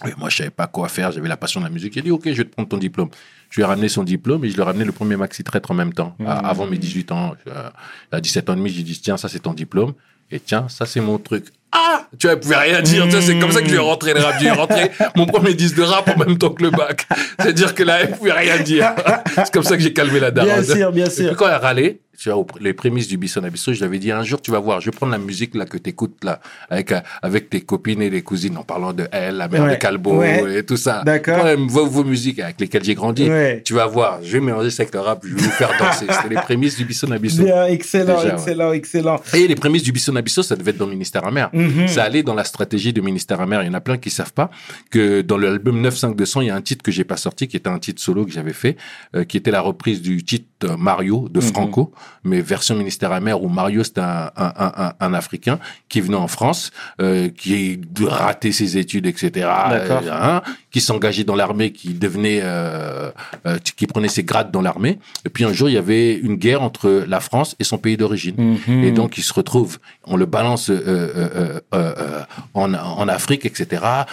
Et moi, je savais pas quoi faire. J'avais la passion de la musique. Il a dit, OK, je vais te prendre ton diplôme. Je lui ai ramené son diplôme et je lui ai ramené le premier maxi traître en même temps. À- avant mes 18 ans, euh, à 17 ans et demi, j'ai dit, tiens, ça, c'est ton diplôme. Et tiens, ça, c'est mon truc. Ah! Tu vois, elle pouvait rien dire. Tu vois, c'est comme ça que je lui ai rentré le rap. J'ai rentré mon premier disque de rap en même temps que le bac. C'est-à-dire que là, elle pouvait rien dire. C'est comme ça que j'ai calmé la daronne. Bien sûr, bien Et puis sûr. quand elle râlait, tu vois, les prémices du Bisson Abisso, je lui avais dit un jour, tu vas voir, je vais prendre la musique là que t'écoutes là, avec, euh, avec tes copines et les cousines, en parlant de elle, la mère Ouais, de Calbo ouais. et tout ça. D'accord. Vos, vos musiques avec lesquelles j'ai grandi. Ouais. Tu vas voir, je vais mélanger ça avec le rap, je vais vous faire danser. C'était les prémices du Bisson Abisso. Bien, excellent, Déjà, excellent, excellent. Et les prémices du Bisson Abisso, ça devait être dans le ministère amer. Mhm. Ça allait dans la stratégie du ministère amer. Il y en a plein qui savent pas que dans l'album 95200, il y a un titre que j'ai pas sorti, qui était un titre solo que j'avais fait, euh, qui était la reprise du titre Mario de Mhm. Franco, mais version ministère amer où Mario c'était un, un, un, un- Africain qui venait en France, euh, qui raté ses études, etc. Hein, qui s'engageait dans l'armée, qui devenait, euh, euh, qui prenait ses grades dans l'armée. Et puis un jour, il y avait une guerre entre la France et son pays d'origine. Mhm. Et donc, il se retrouve, on le balance euh, euh, euh, en, en Afrique, etc. Ah,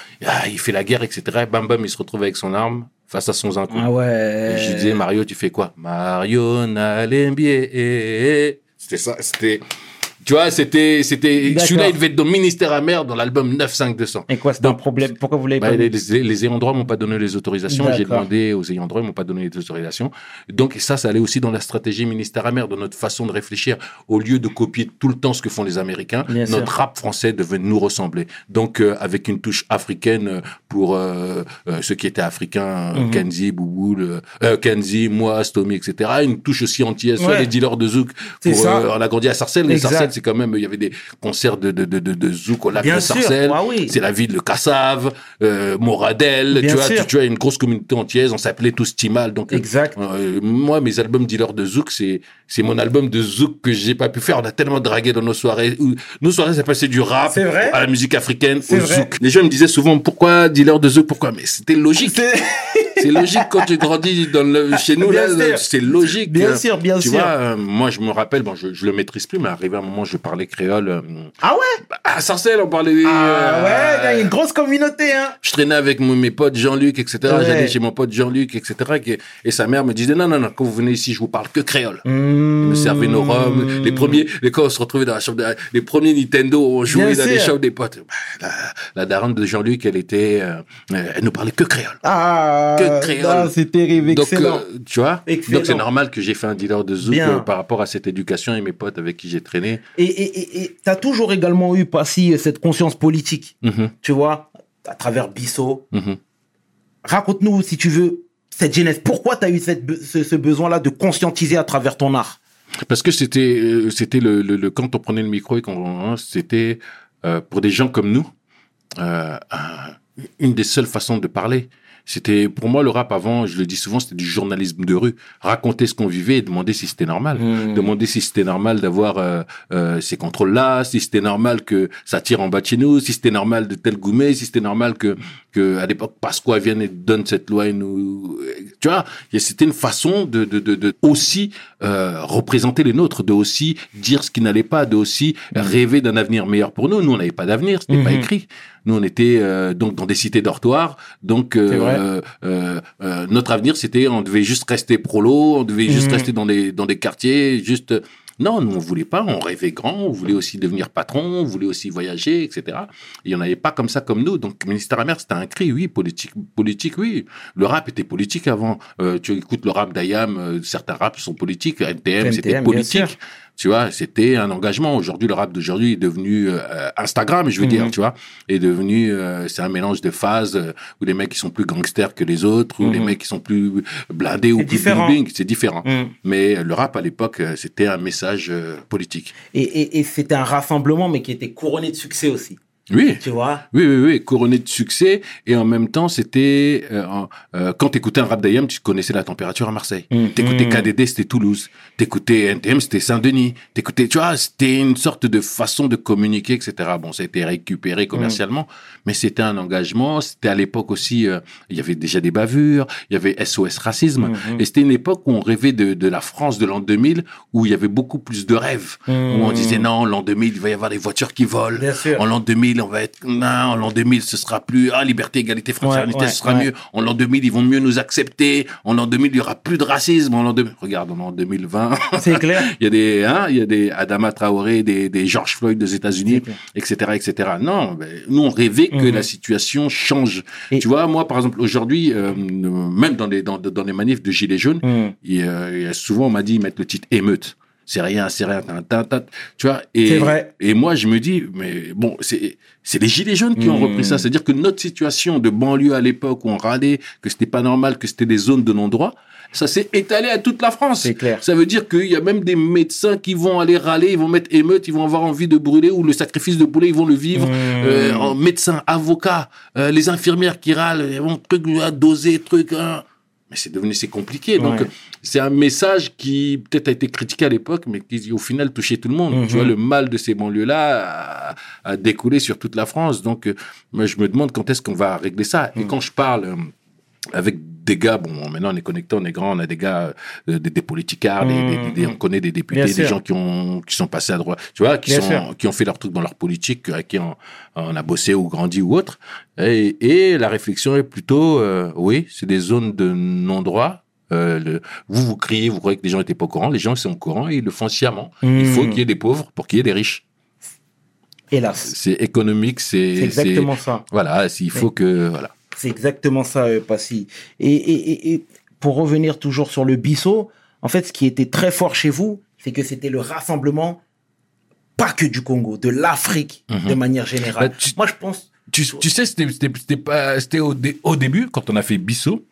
il fait la guerre, etc. Bam, bam, il se retrouve avec son arme face à son zinc. Ah ouais. Et je lui disais, Mario, tu fais quoi? Mario Nalembier. C'était ça, c'était... Tu vois, c'était... c'était. Celui-là, il devait être dans Ministère amer dans l'album 95200. Et quoi, c'est un problème? Pourquoi vous l'avez Bah, pas les, les, les ayants droit m'ont pas donné les autorisations. J'ai demandé aux ayants droit, ils m'ont pas donné les autorisations. Donc ça, ça allait aussi dans la stratégie ministère amer, dans notre façon de réfléchir. Au lieu de copier tout le temps ce que font les Américains, Bien sûr. notre rap français devait nous ressembler. Donc euh, avec une touche africaine euh, pour euh, euh, ceux qui étaient africains, euh, Mhm. Kenzie, Boubou, le- euh, Kenzie, moi, Stomy, etc. Une touche aussi antillaise. Soit Ouais. les dealers de zouk. Pour, on a grandi à Sarcelles. Les. Sarcelles, c'est quand même, il y avait des concerts de, de, de, de, de zouk au lac Bien de Sarcelles. ah oui. C'est la ville de Cassave, euh, Moradel, Bien tu vois, tu, tu as une grosse communauté entière, on s'appelait tous Timal. Donc, euh, Exact. euh, moi, mes albums dealer de zouk, c'est c'est mon album de zouk que j'ai pas pu faire. On a tellement dragué dans nos soirées. où- Nos soirées, ça passait du rap vrai à la musique africaine, au vrai. zouk. Les gens me disaient souvent pourquoi dealer de zouk, pourquoi? Mais c'était logique. C'est- logique quand tu grandis dans le, chez nous Bien là, c'est logique. Bien Euh, sûr, bien tu sûr. vois, euh, moi je me rappelle, bon, je, je le maîtrise plus, mais arrivé à un moment, je parlais créole. euh, Ah ouais? à Sarcelles, on parlait. Ah euh, ouais, il y a une grosse communauté, hein je traînais avec mes potes Jean-Luc, etc. Ouais. J'allais chez mon pote Jean-Luc, etc. Et sa mère me disait, non, non, non, quand vous venez ici, je vous parle que créole. Mmh. Ils me servaient nos rhums. Les premiers, les, quand on se retrouvait dans la chambre, de- les premiers Nintendo, on jouait Bien dans les chambres des potes. Bah, La, la daronne de Jean-Luc, elle était, elle nous parlait que créole. Ah, Que créole. ah, c'est terrible, Donc, excellent. euh, tu vois, Excellent. donc c'est normal que j'ai fait un dealer de zouk euh, par rapport à cette éducation et mes potes avec qui j'ai traîné. Et et- et- et t'as toujours également eu, Passy, cette conscience politique, Mhm, tu vois, à travers Bissot. mhm. Raconte-nous, si tu veux, cette genèse. Pourquoi t'as eu cette be- ce, ce besoin-là de conscientiser à travers ton art? Parce que c'était, euh, c'était le, le, le- quand on prenait le micro et qu'on, hein, c'était euh, pour des gens comme nous, euh, un- une des seules façons de parler. C'était pour moi le rap avant, je le dis souvent, c'était du journalisme de rue, raconter ce qu'on vivait et demander si c'était normal. Hmm. Demander si c'était normal d'avoir euh, euh, ces contrôles-là, si c'était normal que ça tire en bas de chez nous, si c'était normal de tel goumet, si c'était normal que, que à l'époque Pasqua vienne et donne cette loi et nous, tu vois, c'était une façon de, de, de, de aussi euh, représenter les nôtres, de aussi dire ce qui n'allait pas, de aussi rêver d'un avenir meilleur pour nous. Nous, on n'avait pas d'avenir, c'était pas Mhm. écrit. Nous, on était euh, donc dans des cités dortoirs, donc euh, euh, euh, notre avenir, c'était on devait juste rester prolo, on devait juste Mhm. rester dans des dans des quartiers, juste non, nous on voulait pas, on rêvait grand, on voulait aussi devenir patron, on voulait aussi voyager, etc. Il y en avait pas comme ça comme nous. Donc ministère amer, c'était un cri, oui, politique, politique, oui. Le rap était politique avant. Euh, tu écoutes le rap d'Ayam, euh, certains raps sont politiques. NTM, c'était politique. Tu vois, c'était un engagement. Aujourd'hui, le rap d'aujourd'hui est devenu euh, Instagram, je veux Mhm. dire, tu vois, est devenu, euh, c'est un mélange de phases euh, où les mecs qui sont plus gangsters que les autres, ou les Mhm. mecs qui sont plus blindés ou plus bling c'est différent. Mm. Mais le rap à l'époque, c'était un message euh, politique. Et, et, et c'était un rassemblement, mais qui était couronné de succès aussi. Oui. Tu vois? Oui, oui, oui, couronné de succès. Et en même temps, c'était... euh, euh, quand t'écoutais un rap d'AM, tu connaissais la température à Marseille. Mhm. T'écoutais KDD, c'était Toulouse. T'écoutais NTM, c'était Saint-Denis. T'écoutais... Tu vois, c'était une sorte de façon de communiquer, etc. Bon, ça a été récupéré commercialement, mais c'était un engagement. C'était à l'époque aussi... euh, il y avait déjà des bavures. Il y avait SOS Racisme. Mhm. Et c'était une époque où on rêvait de, de la France de l'an 2000, où il y avait beaucoup plus de rêves. Où on disait, non, l'an 2000, il va y avoir des voitures qui volent. Bien sûr. En l'an 2000, on va être, non, en l'an 2000, ce sera plus, ah, liberté, égalité, fraternité, Ouais, ouais, ce sera ouais. mieux. En l'an 2000, ils vont mieux nous accepter. En l'an 2000, il y aura plus de racisme. En l'an 2000, regarde, en l'an 2020, C'est clair. il y a des, hein, il y a des Adama Traoré, des, des George Floyd des États-Unis, etc., etc. Non, ben, nous, on rêvait que Mhm. la situation change. Et- Tu vois, moi, par exemple, aujourd'hui, euh, même dans les, dans, dans les manifs de Gilets jaunes, Mhm. il, euh, il y a souvent, on m'a dit, mettent le titre émeute. C'est rien, c'est rien, tin, tin, tin. tu vois. Et, vrai. Et moi, je me dis, mais bon, c'est, c'est les gilets jaunes qui ont Mmh. repris ça. C'est-à-dire que notre situation de banlieue à l'époque où on râlait, que c'était pas normal, que c'était des zones de non-droit, ça s'est étalé à toute la France. C'est clair. Ça veut dire qu'il y a même des médecins qui vont aller râler, ils vont mettre émeute, ils vont avoir envie de brûler ou le sacrifice de poulet, ils vont le vivre. Mmh. Euh, en médecin, avocat, euh, les infirmières qui râlent, ils vont truc à doser, truc. hein. Mais c'est devenu c'est compliqué. Donc Ouais. c'est un message qui peut-être a été critiqué à l'époque, mais qui au final touchait tout le monde. Mhm. Tu vois, le mal de ces banlieues-là a, a découlé sur toute la France. Donc euh, moi je me demande quand est-ce qu'on va régler ça. Mhm. Et quand je parle euh, avec des gars, bon, maintenant on est connecté, on est grand, on a des gars, euh, des, des politicards, des- des- des- des- on connaît des députés, des sûr. gens qui ont qui sont passés à droite, tu vois, qui Bien sont sûr. qui ont fait leur truc dans leur politique, avec qui on, on a bossé ou grandi ou autre. Et, et la réflexion est plutôt, euh, oui, c'est des zones de non-droit. Euh, le- vous vous criez, vous croyez que les gens étaient pas au courant, les gens sont au courant et ils le font sciemment. Il faut Mhm. qu'il y ait des pauvres pour qu'il y ait des riches. Hélas. C'est économique, c'est C'est exactement ça. voilà, il faut que voilà. C'est exactement ça, euh, Passy. Et, et, et, pour revenir toujours sur le Bissau, en fait, ce qui était très fort chez vous, c'est que c'était le rassemblement, pas que du Congo, de l'Afrique Mhm. de manière générale. Bah, tu- Moi, je pense. Tu, tu sais, c'était pas au, dé- au début quand on a fait Bissau,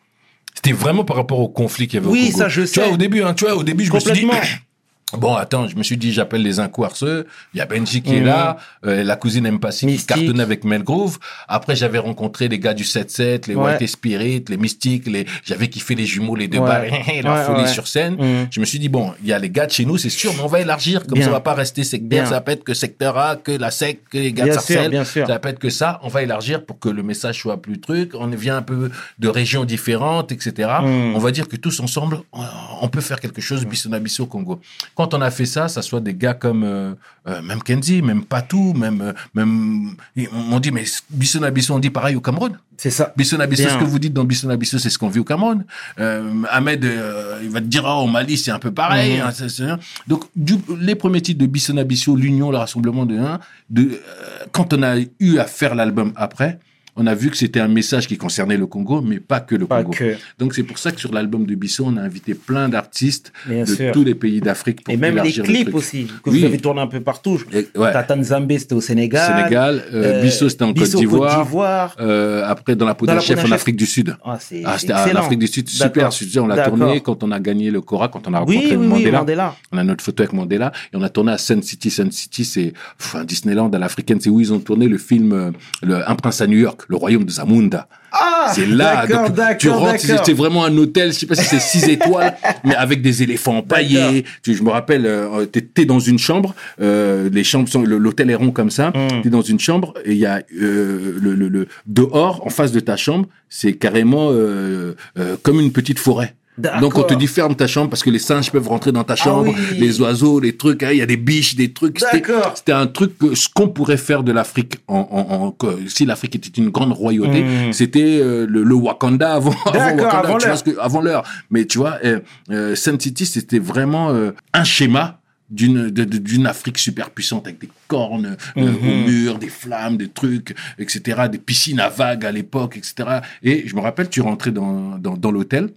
c'était vraiment par rapport au conflit qu'il y avait Oui, au Congo. ça, je Tu sais. vois, au début, hein, tu vois, au début, je me suis dit. Bon, attends, je me suis dit, j'appelle les Incoarceux. Il y a Benji qui est Mhm. là, euh, la cousine Mpassi qui Mystique. cartonnait avec Melgrove. Après, j'avais rencontré les gars du 7-7, les Ouais. White Spirit, les Mystiques, les, j'avais kiffé les jumeaux, les deux Ouais. la Ouais, folie sur scène. Mhm. Je me suis dit, bon, il y a les gars de chez nous, c'est sûr, mais on va élargir, comme Bien. ça va pas rester sectaire, Bien. ça va être que secteur A, que la sec, que les gars Bien de Sarcelles. Ça va pas être que ça, on va élargir pour que le message soit plus truc, on vient un peu de régions différentes, etc. Mm. On va dire que tous ensemble, on- peut faire quelque chose, Bissona Bissau au Congo. Quand on a fait ça, ça soit des gars comme, euh, euh, même Kenzie, même Patou, même, euh, même, m'ont dit, mais Bissona Bissau, on dit pareil au Cameroun. C'est ça. Bissona Bissau, Bien. ce que vous dites dans Bissona Bissau, c'est ce qu'on vit au Cameroun. Euh, Ahmed, euh, il va te dire, oh, au Mali, c'est un peu pareil. Mhm. hein, c'est- Donc, du- les premiers titres de Bissona Bissau, l'union, le rassemblement de un, de, euh, quand on a eu à faire l'album après, on a vu que c'était un message qui concernait le Congo, mais pas que le Pas Congo. que. Donc, c'est pour ça que sur l'album de Bissau, on a invité plein d'artistes de sûr. tous les pays d'Afrique pour Et même les le clips aussi, que Oui. vous avez tourné un peu partout. Et- ouais. Tatan Zambé, c'était au Sénégal. Sénégal, euh, Euh, Bissau, c'était en Côte Bissau, d'Ivoire. d'Ivoire. Euh, après, dans la peau d'un chef en. Afrique du Sud. Ah, c'est Ah, c'était en. Afrique du Sud, super. Disais, on l'a tourné quand on a gagné le Cora, quand on a rencontré Oui, oui, oui, Mandela. Mandela. On a notre photo avec Mandela et on a tourné à Sun City. Sun City, c'est un Disneyland à l'africaine. C'est où ils ont tourné le film euh, le, Un prince à New York, le royaume de Zamunda. Ah, C'est là. Donc, tu rentres, c'est vraiment un hôtel, je sais pas si c'est six étoiles, mais avec des éléphants empaillés. Tu, je me rappelle, euh, t'es, t'es dans une chambre, euh, les chambres sont, l'hôtel est rond comme ça. Mm. T'es dans une chambre et il y a euh, le, le, le dehors, en face de ta chambre, c'est carrément euh, euh, comme une petite forêt. Donc on te dit ferme ta chambre parce que les singes peuvent rentrer dans ta chambre, Ah oui. les oiseaux, les trucs, hein, il y a des biches, des trucs. C'était- D'accord. C'était un truc que ce qu'on pourrait faire de l'Afrique en, en, en- que- si l'Afrique était une grande royauté, Mm. c'était euh, le, le Wakanda avant, avant Wakanda, avant tu vois l'heure. ce que- avant l'heure. Mais tu vois, euh, euh, Sun City c'était vraiment euh, un schéma d'une Afrique super puissante avec des cornes euh, Mhm. au mur, des flammes, des trucs, etc., des piscines à vagues à l'époque, etc. Et je me rappelle, tu rentrais dans dans, dans l'hôtel.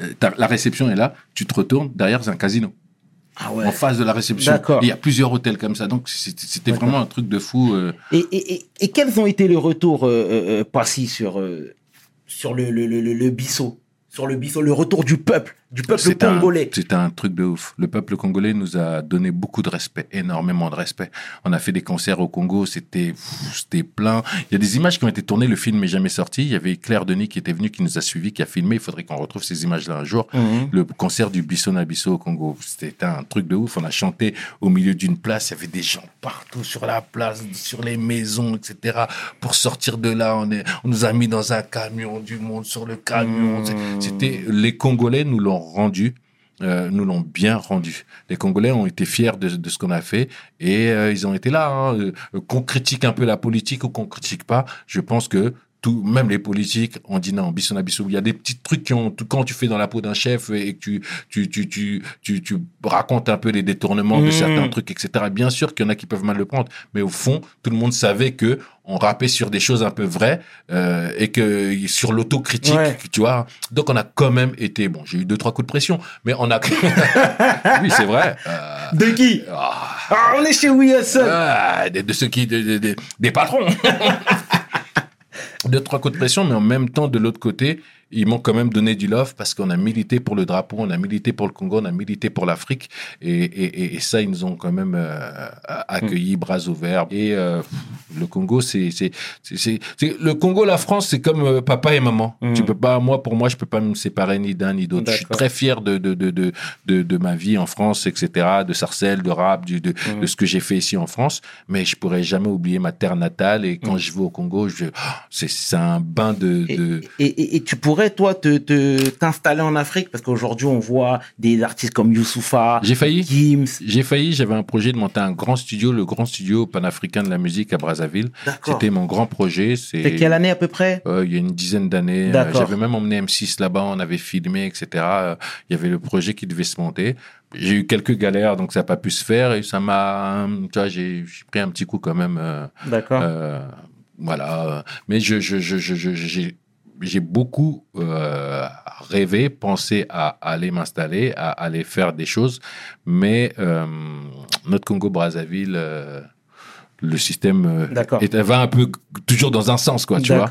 Euh, La réception est là, tu te retournes, derrière c'est un casino Ah ouais. en face de la réception. Il y a plusieurs hôtels comme ça, donc c'était vraiment un truc de fou. euh. Et, et, et, et quels ont été les retours, euh, euh, euh, Passy, sur, euh, sur le, le, le, le, Sur le Bissau, le retour du peuple? Du peuple congolais. C'était un truc de ouf. Le peuple congolais nous a donné beaucoup de respect, énormément de respect. On a fait des concerts au Congo, c'était c'était plein. Il y a des images qui ont été tournées, le film n'est jamais sorti. Il y avait Claire Denis qui était venue, qui nous a suivis, qui a filmé. Il faudrait qu'on retrouve ces images-là un jour. Mhm. Le concert du Bisson à Bisso au Congo, c'était un truc de ouf. On a chanté au milieu d'une place, il y avait des gens partout sur la place, sur les maisons, etc. Pour sortir de là, on, est, on nous a mis dans un camion, du monde sur le camion. C'est- C'était les Congolais nous l'ont rendu. euh, nous l'ont bien rendu. Les Congolais ont été fiers de, ce qu'on a fait et euh, ils ont été là. hein. Euh, qu'on critique un peu la politique ou qu'on critique pas, je pense que tout, même les politiques, on dit non, Bissou. Il y a des petits trucs qui ont, quand tu fais dans la peau d'un chef et que tu, tu, tu, tu, tu, tu racontes un peu les détournements de Mhm. certains trucs, etc. Bien sûr qu'il y en a qui peuvent mal le prendre, mais au fond, tout le monde savait que on rappait sur des choses un peu vraies euh, et que sur l'autocritique, Ouais. tu vois. Donc on a quand même été, bon, j'ai eu deux trois coups de pression, mais on a, oui, c'est vrai. Euh, De qui? Ah, Ah, on est chez Wilson. ah, de, de ceux qui, de- de- des patrons. Deux, trois coups de pression, mais en même temps, de l'autre côté, ils m'ont quand même donné du love parce qu'on a milité pour le drapeau, on a milité pour le Congo, on a milité pour l'Afrique. Et, et, et- et ça, ils nous ont quand même euh, accueillis bras ouverts. Et euh, le Congo, c'est, c'est, c'est, c'est- c'est- le Congo, la France, c'est comme euh, papa et maman. Mhm. Tu peux pas, moi, pour moi, je peux pas me séparer ni d'un ni d'autre. Je suis très fier de, de, de, de, de, de ma vie en France, etc., de Sarcelles, de rap, du, de, Mhm. de ce que j'ai fait ici en France. Mais je pourrais jamais oublier ma terre natale. Et quand je vais au Congo, je, c'est, c'est un bain de, Et, de, et, et- et tu pourrais, toi, te, t'installer en Afrique? Parce qu'aujourd'hui, on voit des artistes comme Youssoufa, J'ai failli. Gims. J'ai failli, j'avais un projet de monter un grand studio, le grand studio panafricain de la musique à Brazzaville. D'accord. C'était mon grand projet. C'est C'était quelle année à peu près? Euh, il y a une dizaine d'années. Euh. J'avais même emmené M6 là-bas, on avait filmé, etc. Euh, Il y avait le projet qui devait se monter. J'ai eu quelques galères, donc ça n'a pas pu se faire et ça m'a, tu vois, j'ai pris un petit coup quand même. euh, D'accord. euh, voilà. Mais je, je, je, je, je- j'ai, j'ai beaucoup euh, rêvé, pensé à aller m'installer, à aller faire des choses. Mais euh, notre Congo-Brazzaville, euh, le système est- va un peu toujours dans un sens, quoi, tu vois.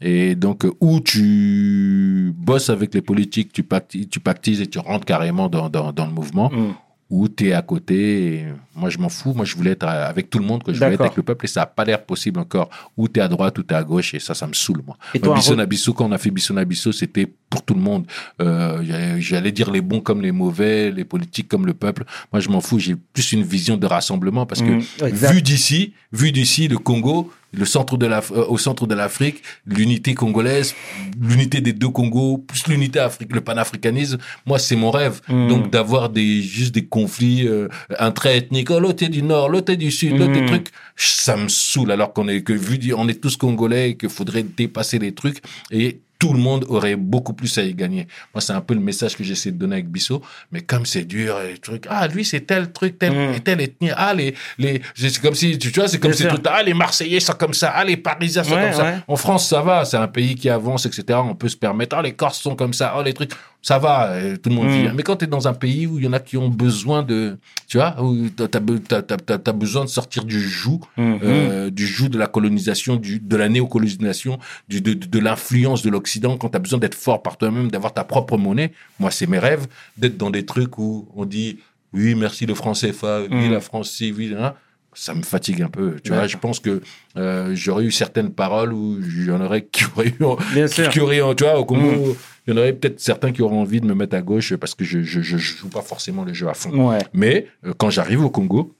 Et donc, où tu bosses avec les politiques, tu pactises, tu pactises et tu rentres carrément dans, dans, dans le mouvement, Mm. Ou tu es à côté. moi, je m'en fous. Moi, je voulais être avec tout le monde, que je voulais être avec le peuple, et ça n'a pas l'air possible encore. Ou tu es à droite, ou tu es à gauche, et ça, ça me saoule, moi. Et toi, un Bisson re- à Bissau, quand on a fait Bisson à Bissau, c'était pour tout le monde. Euh, j'allais- dire les bons comme les mauvais, les politiques comme le peuple. Moi, je m'en fous. J'ai plus une vision de rassemblement parce que Mm, vu d'ici, vu d'ici, le Congo, le centre de la, euh, au centre de l'Afrique, l'unité congolaise, l'unité des deux Congos, plus l'unité afrique, le panafricanisme, moi, c'est mon rêve. Mm. Donc, d'avoir des, juste des conflits euh, intra-ethniques. Oh, l'autre est du nord, l'autre est du sud, l'autre est Mm. truc. Ça me saoule alors qu'on est, que vu, on est tous congolais et qu'il faudrait dépasser les trucs et tout le monde aurait beaucoup plus à y gagner. Moi, c'est un peu le message que j'essaie de donner avec Bissot. Mais comme c'est dur, et les trucs, ah, lui, c'est tel truc, tel, Mm. et telle ethnie. Ah, les, les, c'est comme si, tu vois, c'est comme si tout, ah, les Marseillais sont comme ça, ah, les Parisiens sont Ouais, comme ça. En France, ça va, c'est un pays qui avance, etc. On peut se permettre, ah, les Corses sont comme ça, oh, les trucs, ça va, euh, tout le monde Mm. vit. Mais quand tu es dans un pays où il y en a qui ont besoin de, tu vois, où t'as- t'as besoin de sortir du joug, Mhm. euh, du joug de la colonisation, du, de la néocolonisation, du, de, l'influence de l'Occident, quand tu as besoin d'être fort par toi-même, d'avoir ta propre monnaie. Moi, c'est mes rêves, d'être dans des trucs où on dit oui, merci le franc CFA, oui, la France, oui, hein. Ça me fatigue un peu. Tu vois, D'accord. je pense que euh, j'aurais eu certaines paroles où il y en aurait qui auraient eu, Bien qui, sûr. qui auraient, tu vois, au Congo, Mm. il y en aurait peut-être certains qui auraient envie de me mettre à gauche parce que je, je, je joue pas forcément le jeu à fond. Ouais. Mais euh, quand j'arrive au Congo,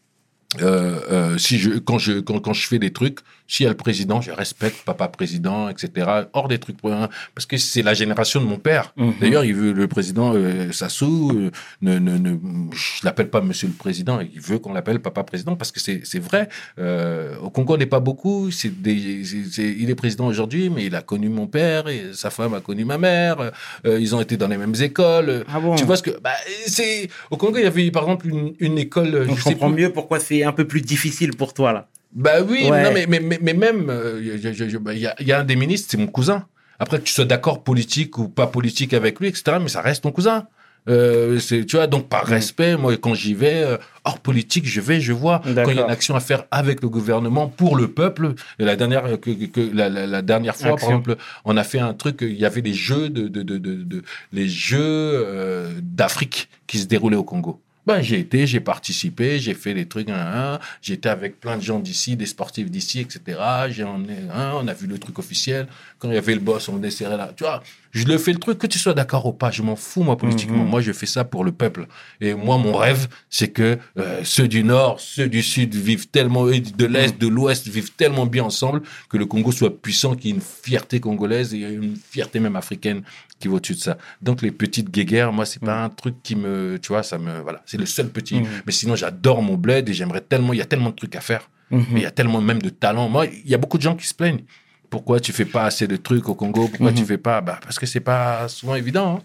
euh, euh, si je, quand, je, quand, quand je fais des trucs, s'il y a le président, je respecte papa président, etc. Hors des trucs, un- parce que c'est la génération de mon père. Mhm. D'ailleurs, il veut le président euh, Sassou, euh, ne, ne, ne, je l'appelle pas Monsieur le Président, il veut qu'on l'appelle Papa Président parce que c'est c'est vrai. Euh, au Congo, on n'est pas beaucoup. C'est il est président aujourd'hui, mais il a connu mon père et sa femme a connu ma mère. Euh, ils ont été dans les mêmes écoles. Ah bon Tu vois ce que bah, c'est au Congo, il y avait par exemple une, une école. Donc, je comprends plus- mieux pourquoi c'est un peu plus difficile pour toi là. Bah oui, Ouais. non, mais, mais, mais, mais même, euh, je- je- bah, il y, a, il y a un des ministres, c'est mon cousin. Après que tu sois d'accord politique ou pas politique avec lui, etc., mais ça reste ton cousin. Euh, c'est, tu vois, donc par Mm. respect, moi, quand j'y vais, euh, hors politique, je vais, je vois. Quand il y a D'accord. une action à faire avec le gouvernement, pour le peuple, et la dernière, que, la, la- la dernière fois, Action. par exemple, on a fait un truc, il y avait les jeux de, de, de, de, de- les jeux euh, d'Afrique qui se déroulaient au Congo. Ben, j'ai été, j'ai participé, j'ai fait les trucs, hein, hein, j'étais avec plein de gens d'ici, des sportifs d'ici, etc. Hein, on a vu le truc officiel. Quand il y avait le boss, on venait serrer là. Tu vois, je le fais le truc, que tu sois d'accord ou pas, je m'en fous, moi, politiquement. Mhm. Moi, je fais ça pour le peuple. Et moi, mon rêve, c'est que euh, ceux du Nord, ceux du Sud vivent tellement, et de l'Est, de l'Ouest vivent tellement bien ensemble que le Congo soit puissant, qu'il y ait une fierté congolaise et une fierté même africaine qui va au-dessus de ça. Donc, les petites guéguerres, moi, c'est pas un truc qui me, tu vois, ça me, voilà, c'est le seul petit. Mhm. Mais sinon, j'adore mon bled et j'aimerais tellement, il y a tellement de trucs à faire. Mhm. Mais il y a tellement même de talent. Moi, il y a beaucoup de gens qui se plaignent. Pourquoi tu fais pas assez de trucs au Congo Pourquoi Mhm. tu fais pas bah, Parce que c'est pas souvent évident. hein.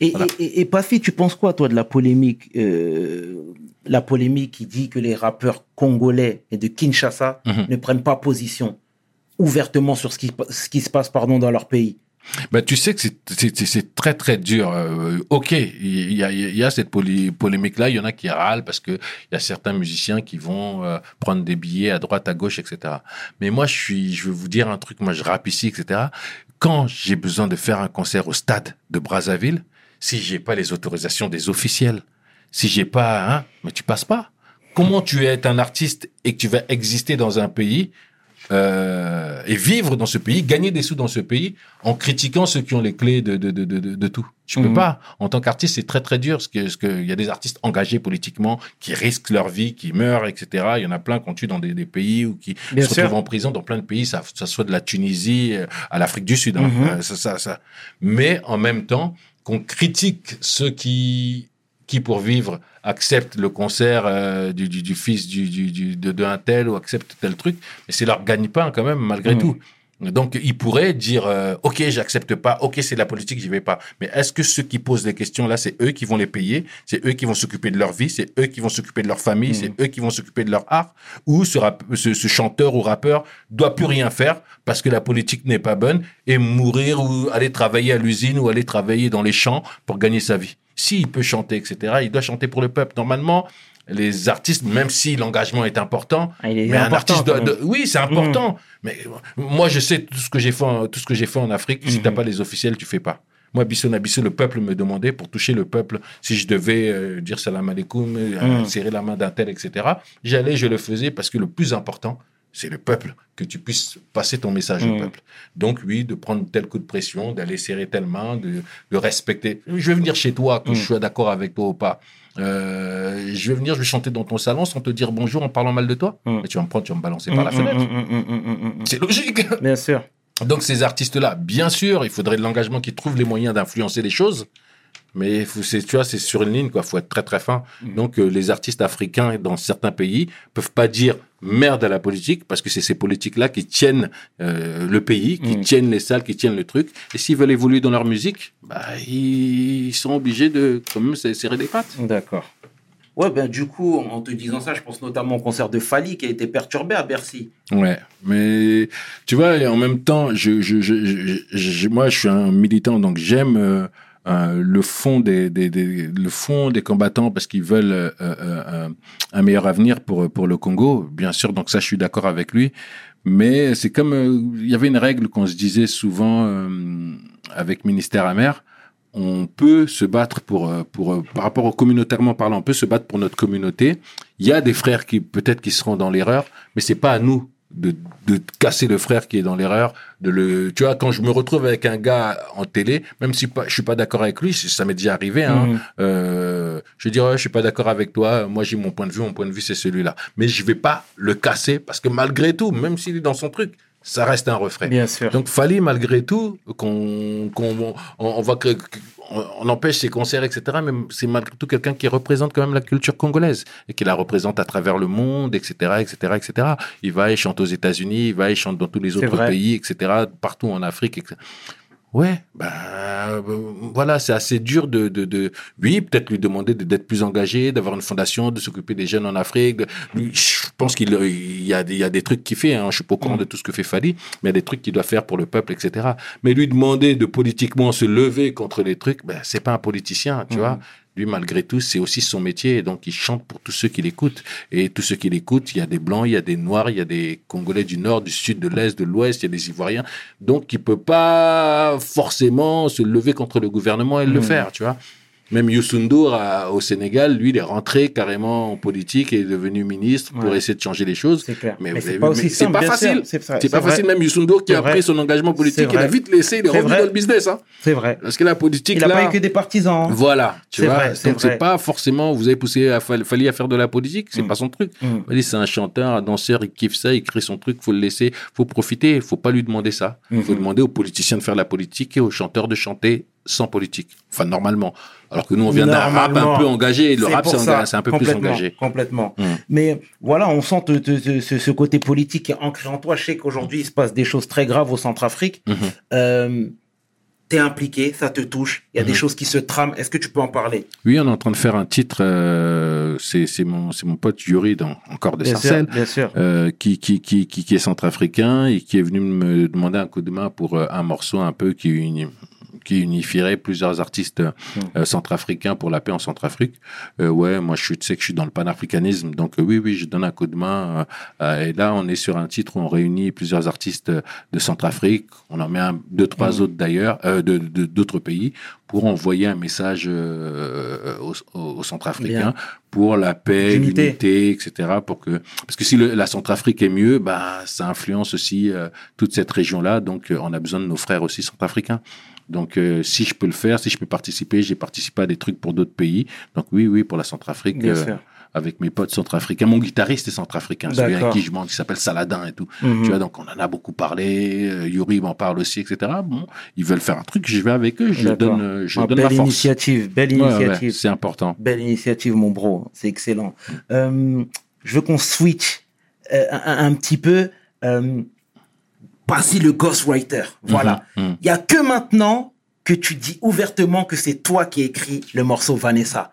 Et, Voilà. et, et, et Pafi, tu penses quoi, toi, de la polémique euh, La polémique qui dit que les rappeurs congolais et de Kinshasa Mhm. ne prennent pas position ouvertement sur ce qui, ce qui se passe pardon, dans leur pays? Bah, tu sais que c'est- très très dur. Euh, ok, il y a, y a cette poly- polémique-là. Il y en a qui râlent parce que il y a certains musiciens qui vont euh, prendre des billets à droite, à gauche, etc. Mais moi, je suis, je vais vous dire un truc. Moi, je rappe ici, etc. Quand j'ai besoin de faire un concert au stade de Brazzaville, si j'ai pas les autorisations des officiels, si j'ai pas, hein, mais tu passes pas. Comment tu es un artiste et que tu vas exister dans un pays euh, et vivre dans ce pays, gagner des sous dans ce pays en critiquant ceux qui ont les clés de, de, de, de, de- tout. Tu peux Mhm. pas. En tant qu'artiste, c'est très très dur parce que, parce que il y a des artistes engagés politiquement qui risquent leur vie, qui meurent, etc. Il y en a plein qu'on tue dans des, des pays ou qui Bien se sûr. retrouvent en prison dans plein de pays, ça, ça soit de la Tunisie euh, à l'Afrique du Sud. hein. Mhm. Euh, ça, ça, ça. Mais en même temps, qu'on critique ceux qui qui pour vivre acceptent le concert euh, du, du, du fils du, de, de un tel ou acceptent tel truc, mais c'est leur gagne-pain quand même malgré Mhm. tout. Donc ils pourraient dire euh, ok j'accepte pas, ok c'est de la politique j'y vais pas. Mais est-ce que ceux qui posent les questions là c'est eux qui vont les payer, c'est eux qui vont s'occuper de leur vie, c'est eux qui vont s'occuper de leur famille, c'est eux qui vont s'occuper de leur art, ou ce, ce, ce chanteur ou rappeur doit plus rien faire parce que la politique n'est pas bonne et mourir ou aller travailler à l'usine ou aller travailler dans les champs pour gagner sa vie? S'il peut chanter, etc., il doit chanter pour le peuple. Normalement, les artistes, même si l'engagement est important, Ah, il est mais un artiste doit, oui, c'est important. Mais euh, moi, je sais tout ce que j'ai fait, en- tout ce que j'ai fait en Afrique. Si Mhm. t'as pas les officiels, tu fais pas. Moi, Nabissou, le peuple me demandait pour toucher le peuple si je devais euh, dire salam alaikum, euh, Mhm. serrer la main d'un tel, etc. J'allais, je le faisais parce que le plus important, c'est le peuple, que tu puisses passer ton message au peuple. Donc, oui, de prendre tel coup de pression, d'aller serrer telle main, de, de respecter. Je vais venir chez toi, que Mhm. je sois d'accord avec toi ou pas. Euh, je vais venir, je vais chanter dans ton salon sans te dire bonjour en parlant mal de toi. Mhm. Mais tu vas me prendre, tu vas me balancer par la Mm, fenêtre. mm, mm, mm, mm, mm, mm. C'est logique. Bien sûr. Donc ces artistes-là, bien sûr, il faudrait de l'engagement qui trouve les moyens d'influencer les choses. Mais faut- tu vois, c'est sur une ligne, quoi. Faut être très très fin. Mhm. Donc euh, les artistes africains dans certains pays peuvent pas dire merde à la politique parce que c'est ces politiques-là qui tiennent euh, le pays, qui Mhm. tiennent les salles, qui tiennent le truc. Et s'ils veulent évoluer dans leur musique, bah ils sont obligés de quand même se serrer les pattes. D'accord. Ouais, ben du coup, en te disant ça, je pense notamment au concert de Fali qui a été perturbé à Bercy. Ouais, mais tu vois, et en même temps, je, je, je, je- je- moi, je suis un militant, donc j'aime euh, le fond des, des, des- le fond des combattants parce qu'ils veulent euh, euh, euh, un meilleur avenir pour pour le Congo, bien sûr. Donc ça, je suis d'accord avec lui. Mais c'est comme euh, il y avait une règle qu'on se disait souvent euh, avec ministère amer. On peut se battre pour, euh, pour, euh, par rapport au communautairement parlant, on peut se battre pour notre communauté. Il y a des frères qui, peut-être, qui seront dans l'erreur, mais c'est pas à nous de, de casser le frère qui est dans l'erreur, de le, tu vois, quand je me retrouve avec un gars en télé, même si pas, je suis pas d'accord avec lui, ça m'est déjà arrivé, hein, euh, je dis, ouais, je suis pas d'accord avec toi, moi j'ai mon point de vue, mon point de vue c'est celui-là. Mais je vais pas le casser parce que malgré tout, même s'il est dans son truc, ça reste un refrain. Bien sûr. Donc, fallait malgré tout qu'on qu'on on, on va que- on, empêche ses concerts, etc. Mais c'est malgré tout quelqu'un qui représente quand même la culture congolaise et qui la représente à travers le monde, etc., etc., etc. Il va et chante aux États-Unis, il va et chante dans tous les autres vrai. pays, etc., partout en Afrique. etc. Ouais, ben euh, voilà, c'est assez dur de, de, de oui, peut-être lui demander de- d'être plus engagé, d'avoir une fondation, de s'occuper des jeunes en Afrique. lui, je pense qu'il euh, il y a, des- il y a des trucs qu'il fait. Hein, je suis pas au courant de tout ce que fait Fali, mais il y a des trucs qu'il doit faire pour le peuple, etc. Mais lui demander de politiquement se lever contre les trucs, ben c'est pas un politicien, tu vois. Lui, malgré tout, c'est aussi son métier, et donc il chante pour tous ceux qui l'écoutent. Et tous ceux qui l'écoutent, il y a des blancs, il y a des noirs, il y a des Congolais du nord, du sud, de l'est, de l'ouest, il y a des Ivoiriens. Donc il peut pas forcément se lever contre le gouvernement et le Mhm. faire, tu vois. Même Youssou N'Dour au Sénégal, lui, il est rentré carrément en politique et est devenu ministre pour Ouais. essayer de changer les choses. C'est clair. Mais, Mais c'est pas aussi mais simple, pas facile. C'est pas facile. Même Youssou N'Dour qui a vrai. pris son engagement politique, il a vite laissé, il est revenu vrai. dans le business. Hein. C'est vrai. Parce que la politique, Il a là, pas eu que des partisans. hein. voilà, tu vois. vrai, Donc c'est pas forcément, vous avez poussé à Fali à faire de la politique, c'est Mm. pas son truc. Mm. Fali, c'est un chanteur, un danseur, il kiffe ça, il crée son truc, faut le laisser, faut profiter, faut pas lui demander ça. Mhm. Faut demander aux politiciens de faire la politique et aux chanteurs de chanter sans politique. Enfin, normalement. Alors que nous, on vient d'un rap un peu engagé, et le rap, c'est un peu plus engagé. Complètement. Mm. Mais voilà, on sent te- te- te- ce, ce côté politique qui est ancré en toi. Je sais qu'aujourd'hui, il se passe des choses très graves au Centrafrique. Mhm. Euh, T'es impliqué, ça te touche. Il y a des Mhm. choses qui se trament. Est-ce que tu peux en parler? Oui, on est en train de faire un titre, euh, c'est mon, pote Yuri, dans, encore de Bien Sarcelles. sûr, bien sûr. euh, qui, qui, qui, qui, est centrafricain et qui est venu me demander un coup de main pour euh, un morceau un peu qui, uni- qui unifierait plusieurs artistes euh, centrafricains pour la paix en Centrafrique. Euh, ouais, moi je sais que je suis dans le panafricanisme, donc euh, oui, oui, je donne un coup de main. euh, euh, et là, on est sur un titre où on réunit plusieurs artistes euh, de Centrafrique. On en met un, deux, trois autres d'ailleurs, euh, de d'autres pays, pour envoyer un message euh, aux, aux- Centrafricains Bien. pour la paix, l'unité, etc. Pour que parce que si le- la Centrafrique est mieux, bah ça influence aussi euh, toute cette région-là. Donc euh, on a besoin de nos frères aussi centrafricains. Donc euh, si je peux le faire, si je peux participer, j'ai participé à des trucs pour d'autres pays. Donc oui, oui, pour la Centrafrique. Bien euh, sûr. avec mes potes centrafricains. Mon guitariste est centrafricain, celui avec qui je monte, qui s'appelle Saladin et tout. Mhm. Tu vois, donc on en a beaucoup parlé. euh, Yuri m'en parle aussi, etc. Bon, ils veulent faire un truc, je vais avec eux, je donne, je Ah, donne belle force. initiative, belle Ouais, ouais, initiative. c'est important. Belle initiative, mon bro. C'est excellent. Euh, je veux qu'on switch euh, un, un petit peu. Euh, Passy le ghostwriter. Voilà. Mhm, mhm. Il y a que maintenant que tu dis ouvertement que c'est toi qui écris le morceau Vanessa.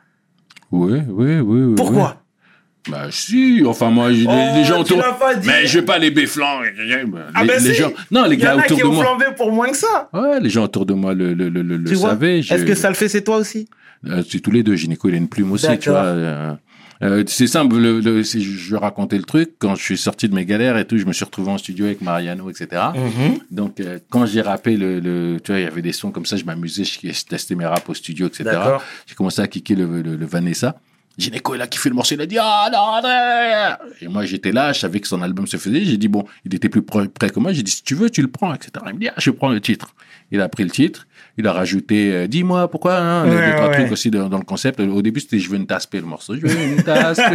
Oui, oui, oui. oui Pourquoi oui. Bah si, enfin moi, les, Oh, les gens autour. Mais je vais pas les béflants. Les, Ah ben les si. gens, non, les Il y en gars a autour qui de ont moi. pour moins que ça. Ouais, les gens autour de moi le, le, le, le, savaient. Est-ce que ça le fait, c'est toi aussi? Euh, c'est tous les deux. Gynéco, il a une plume aussi, tu vois. euh, euh, c'est simple, le, le- c'est- je raconter le truc. Quand je suis sorti de mes galères et tout, je me suis retrouvé en studio avec Mariano, etc. Mhm. Donc, euh, quand j'ai rappé le, le- tu vois, il y avait des sons comme ça, je m'amusais, je, je testais mes raps au studio, etc. D'accord. J'ai commencé à kicker le, le, le Vanessa. Gynéco, il a kiffé le morceau, il a dit, ah, non, non. Et moi, j'étais là, je savais que son album se faisait. J'ai dit, bon, il était plus prêt que moi. J'ai dit, si tu veux, tu le prends, etc. Il me dit, ah, je prends le titre. Il a pris le titre. Il a rajouté, euh, dis-moi pourquoi, hein, deux, Ouais, trois ouais. trucs aussi dans, dans le concept. Au début, c'était, je veux une tasse le morceau. Je veux une tasse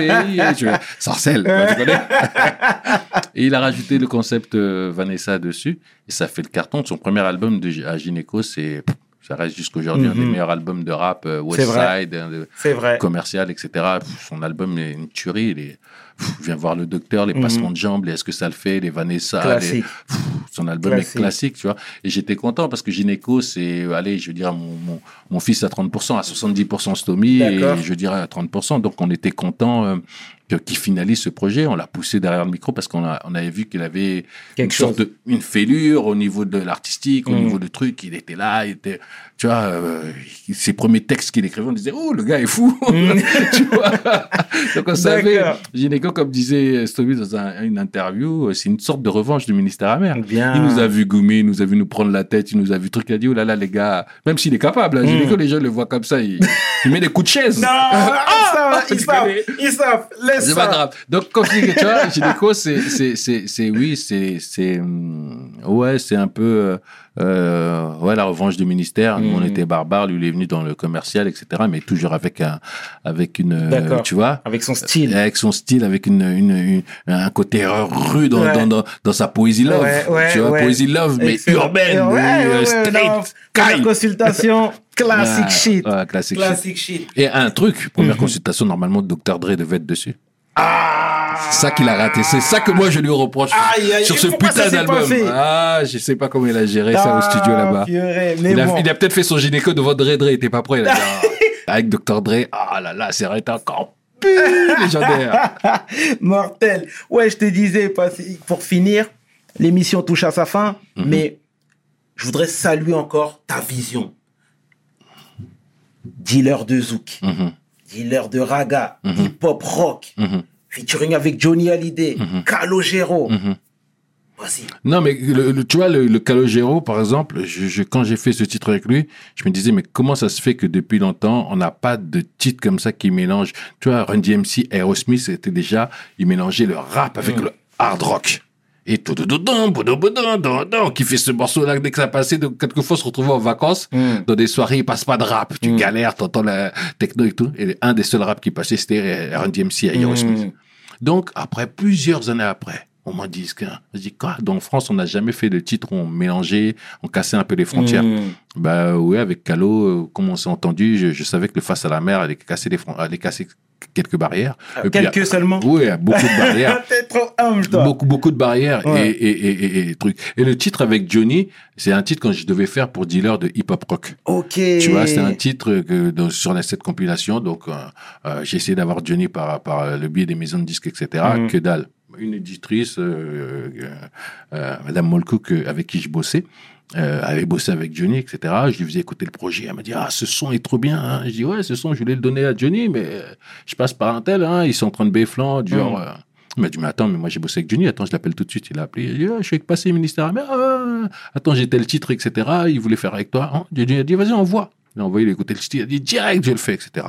je veux, Sarcelle, quoi, tu connais. Et il a rajouté le concept euh, Vanessa dessus. Et ça fait le carton de son premier album de, à Gynéco. C'est, ça reste jusqu'aujourd'hui un des Mhm. meilleurs albums de rap, euh, West. Side, vrai. commercial, etc. Pff, Son album est une tuerie. Il est, pff, viens voir le docteur, les Mhm. passements de jambes, les est-ce que ça le fait, les Vanessa, les- Classique. pff, son album Classique. est classique, tu vois. Et j'étais content parce que Gynéco, c'est, allez, je veux dire, mon, mon, mon fils à 30%, à 70% Stomy, et je dirais à 30%. Donc on était content euh, qu'il finalise ce projet. On l'a poussé derrière le micro parce qu'on on avait vu qu'il avait Quelque une sorte de, une fêlure au niveau de l'artistique, au Mhm. niveau du truc. Il était là, il était, tu vois, euh, ses premiers textes qu'il écrivait, on disait, oh, le gars est fou. tu vois? Donc on savait. Gynéco, comme disait Stomy dans un- une interview, euh, c'est une sorte de revanche du ministère amer. Bien. Il nous a vu goumer, il nous a vu nous prendre la tête, il nous a vu truc, il a dit, oh là là, les gars, même s'il est capable, hein, Gynéco, les gens le voient comme ça, il, il met des coups de chaise. Mm. Non, ah, va, ils savent, ils savent, laisse C'est ça. pas grave. Donc, comme tu vois, Gynéco, c'est, c'est, c'est, c'est, oui, c'est, c'est, hum, ouais, c'est un peu, euh, euh, ouais, la revanche du ministère. Nous, on Mhm. était barbares, lui, il est venu dans le commercial, etc., mais toujours avec un, avec une, euh, tu vois, Avec son style. avec son style, avec une, une, une- un côté rude dans, Ouais. dans, dans, dans sa poésie love. Ouais, tu vois, poésie love, mais urbaine, euh, première consultation, classic shit. Classic shit. Et un truc, première Mhm. consultation, normalement, Dr. Dre devait être dessus. Ah C'est ça qu'il a raté. C'est ça que moi je lui reproche Aïe, aïe, sur ce putain d'album. Ah, je sais pas comment il a géré ça au studio Ah, là-bas. Il a, bon. il a peut-être fait son gynéco devant Dre Dre, il était pas prêt. Dit, ah, avec Dr. Dre, ah là là, c'est arrêté encore plus légendaire. Mortel. Ouais, je te disais, pour finir, l'émission touche à sa fin, Mhm. mais je voudrais saluer encore ta vision. Dealer de zouk, Mhm, dealer de raga, Mhm. hip-hop rock, mhm, featuring avec Johnny Hallyday, Mhm. Calogero. Vas-y. Non, mais le, le- tu vois, le, le Calogero, par exemple, je, je- quand j'ai fait ce titre avec lui, je me disais, mais comment ça se fait que depuis longtemps, on n'a pas de titre comme ça qui mélange. Tu vois, Run DMC, Aerosmith, c'était déjà, ils mélangeaient le rap avec le hard rock et tout qui fait ce morceau là dès que ça passait donc quelquefois se retrouver en vacances mm. dans des soirées il passe pas de rap tu mm. galères t'entends la techno et tout et un des seuls rap qui passait c'était Run DMC et Aerosmith mm. donc après plusieurs années après on m'a dit, je dis, quoi? Dans France, on n'a jamais fait de titre où on mélangeait, on cassait un peu les frontières. Mm. Bah, oui, avec Calo, euh, comme on s'est entendu, je, je savais que le face à la mer allait casser les allait casser quelques barrières. Et puis, Euh, Quelques seulement? Oui, beaucoup de barrières. T'es trop humble, toi. Beaucoup, beaucoup de barrières Ouais. et, et, et, et, trucs. Et le titre avec Johnny, c'est un titre que je devais faire pour dealer de hip-hop rock. Ok. Tu vois, c'est un titre que dans- sur la, cette compilation. Donc, euh, euh, j'ai essayé d'avoir Johnny par, par le biais des maisons de disques, etc. Mhm. Que dalle. Une éditrice, euh, euh, euh, Madame Molcook, euh, avec qui je bossais, euh, avait bossé avec Johnny, etc. Je lui faisais écouter le projet. Elle m'a dit, ah, ce son est trop bien. Hein. Je dis, ouais, ce son, je voulais le donner à Johnny, mais je passe par un tel. Hein. Ils sont en train de béflan, du genre... Mhm. euh, il m'a dit, mais attends, mais moi j'ai bossé avec Johnny, attends, je l'appelle tout de suite. Il a appelé, il a dit, Ah, je suis avec Passé, ministère ah, attends, j'ai tel titre, etc. Il voulait faire avec toi. Hein? Johnny a dit, vas-y, envoie. Il a envoyé, il a écouté le titre, il a dit, direct, je le fais, etc.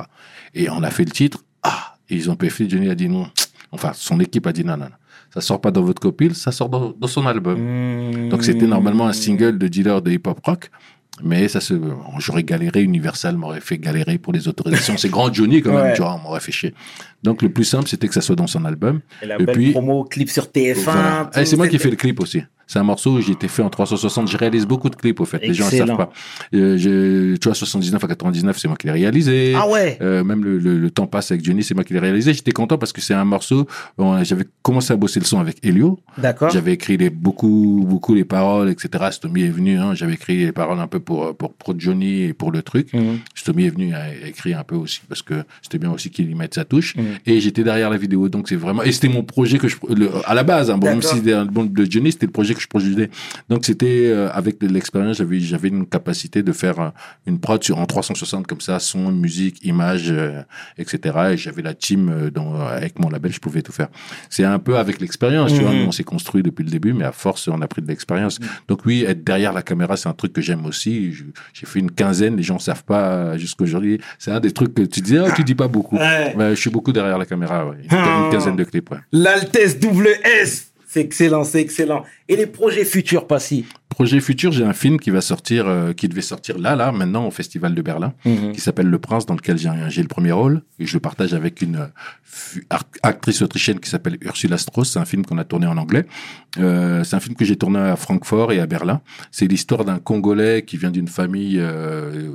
Et on a fait le titre, ah, et ils ont fait, Johnny a dit non. Enfin, son équipe a dit non, non, non. Ça sort pas dans votre copile, ça sort dans, dans son album. Mm. Donc c'était normalement un single de dealer de hip-hop rock. Mais ça se, j'aurais galéré, Universal m'aurait fait galérer pour les autorisations. C'est grand Johnny quand même, Ouais. tu vois, on m'aurait fait chier. Donc le plus simple, c'était que ça soit dans son album. Et la Et belle puis- promo, clip sur TF1. Voilà. tout, Et c'est moi qui c'était- fais le clip aussi. C'est un morceau où j'ai été fait en 360. Je réalise beaucoup de clips, au fait. Les gens ne savent pas. Euh, je- tu vois, 79 à 99, c'est moi qui l'ai réalisé. Ah ouais. Euh, même le, le- le temps passe avec Johnny, c'est moi qui l'ai réalisé. J'étais content parce que c'est un morceau. bon, J'avais commencé à bosser le son avec Elio. D'accord. J'avais écrit les, beaucoup, beaucoup les paroles, etc. Stomy est venu. Hein, J'avais écrit les paroles un peu pour, pour, pour Johnny et pour le truc. Mhm. Stomy est venu à écrire un peu aussi parce que c'était bien aussi qu'il y mette sa touche. Mhm. Et j'étais derrière la vidéo, donc c'est vraiment. Et c'était mon projet que je le- à la base. Hein, bon, même si c'était un album de Johnny, c'était le projet que je produisais. Donc c'était euh, avec de l'expérience, j'avais j'avais une capacité de faire euh, une prod sur en 360 comme ça, son, musique, image, euh, etc. Et j'avais la team euh, dans, avec mon label, je pouvais tout faire. C'est un peu avec l'expérience, tu vois. Mhm. Nous, on s'est construit depuis le début, mais à force, on a pris de l'expérience. Donc oui, être derrière la caméra, c'est un truc que j'aime aussi. J'ai fait une quinzaine, les gens savent pas euh, jusqu'aujourd'hui. C'est un des trucs que tu disais, oh, tu dis pas beaucoup. Ouais. Je suis beaucoup derrière la caméra, ouais. Une, Ah. une quinzaine de clips, ouais. L'Altesse double S. C'est excellent, c'est excellent. Et les projets futurs, Passy? Projet futur, j'ai un film qui va sortir, euh, qui devait sortir là, là, maintenant au Festival de Berlin, qui s'appelle Le Prince, dans lequel j'ai le premier rôle. Et je le partage avec une euh, actrice autrichienne qui s'appelle Ursula Strauss. C'est un film qu'on a tourné en anglais. Euh, c'est un film que j'ai tourné à Francfort et à Berlin. C'est l'histoire d'un Congolais qui vient d'une famille euh,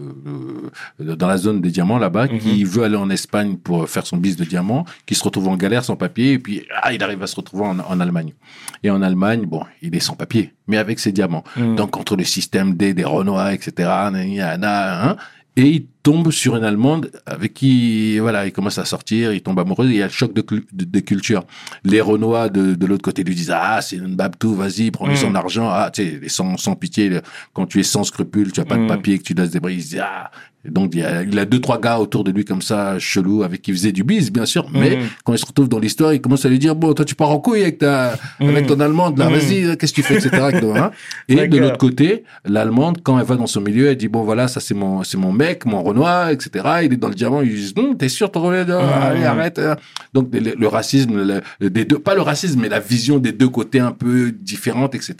euh, dans la zone des diamants là-bas, qui veut aller en Espagne pour faire son business de diamants, qui se retrouve en galère sans papier, et puis ah, il arrive à se retrouver en, en Allemagne. Et en Allemagne, bon, il est sans papier, mais avec ses diamants. Donc contre le système D, des Renois, etc. hein, et il tombe sur une Allemande avec qui, voilà, il commence à sortir, il tombe amoureux, il y a le choc de, de, de culture. Les Renois de, de l'autre côté lui disent, ah, c'est une babtou, vas-y, prends-lui Mm. son argent, ah, tu sais, sans, sans pitié, quand tu es sans scrupule, tu as pas de Mm. papier, que tu laisses des bris, il se ah. Donc, il y, a, il a deux, trois gars autour de lui comme ça, chelou, avec qui il faisait du bise, bien sûr, mais Mm. quand il se retrouve dans l'histoire, il commence à lui dire, bon, toi, tu pars en couille avec ta, avec ton allemande, là, Mm. vas-y, qu'est-ce que tu fais, etc. hein. Et de l'autre côté, l'allemande, quand elle va dans son milieu, elle dit, bon, voilà, ça, c'est mon, c'est mon mec, mon Renoir, etc. Il est dans le diamant, ils disent, Hum, t'es sûr, ton Renoir, allez, arrête. hein. Donc, le, le racisme, le- des deux, pas le racisme, mais la vision des deux côtés un peu différentes, etc.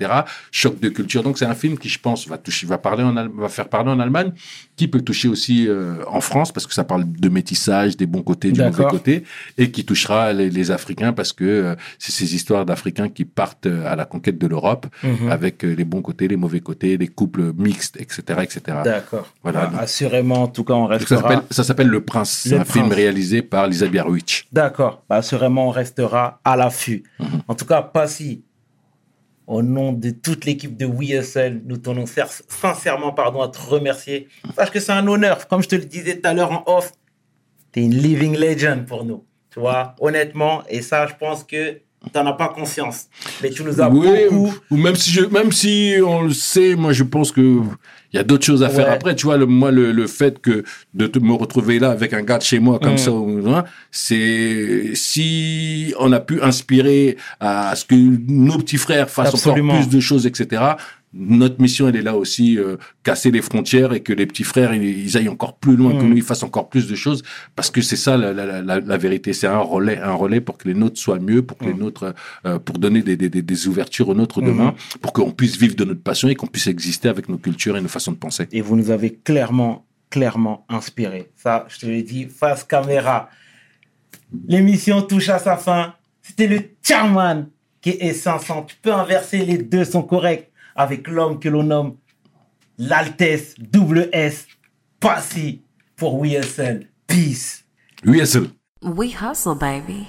Choc de culture. Donc, c'est un film qui, je pense, va toucher, va parler en, va faire parler en Allemagne, qui peut toucher aussi euh, en France, parce que ça parle de métissage, des bons côtés, du mauvais côté, et qui touchera les, les Africains, parce que euh, c'est ces histoires d'Africains qui partent euh, à la conquête de l'Europe, Mhm. avec les bons côtés, les mauvais côtés, les couples mixtes, etc., etc. D'accord. Voilà. Ah, assurément, en tout cas, on restera. Ça s'appelle Le Prince. C'est Le un film réalisé par Lisa Biarwitch. D'accord. Bah, assurément, on restera à l'affût. Mhm. En tout cas, Passy, au nom de toute l'équipe de WeSL, nous tenons sincèrement pardon, à te remercier. Sache que c'est un honneur. Comme je te le disais tout à l'heure en off, tu es une living legend pour nous. Tu vois, honnêtement. Et ça, je pense que tu n'en as pas conscience. Mais tu nous as Oui, beaucoup. ou même si je, même si on le sait, moi je pense que il y a d'autres choses à faire Ouais. après. Tu vois, le, moi le, le fait que de te- me retrouver là avec un gars de chez moi comme Mm. ça, hein, c'est si on a pu inspirer à ce que nos petits frères fassent Absolument. encore plus de choses, etc. Notre mission, elle est là aussi, euh, casser les frontières et que les petits frères, ils, ils aillent encore plus loin que Mm. nous, ils fassent encore plus de choses, parce que c'est ça la, la, la, la vérité. C'est un relais, un relais pour que les nôtres soient mieux, pour que les Mm. nôtres, euh, pour donner des, des, des, des ouvertures aux nôtres demain, pour qu'on puisse vivre de notre passion et qu'on puisse exister avec nos cultures et nos façons de penser. Et vous nous avez clairement, clairement inspiré. Ça, je te l'ai dit, face caméra. L'émission touche à sa fin. C'était le chairman qui est 500. Tu peux inverser, les deux sont corrects avec l'homme que l'on nomme l'Altesse double S, Passy pour WSL. Peace. C'est We hustle, baby.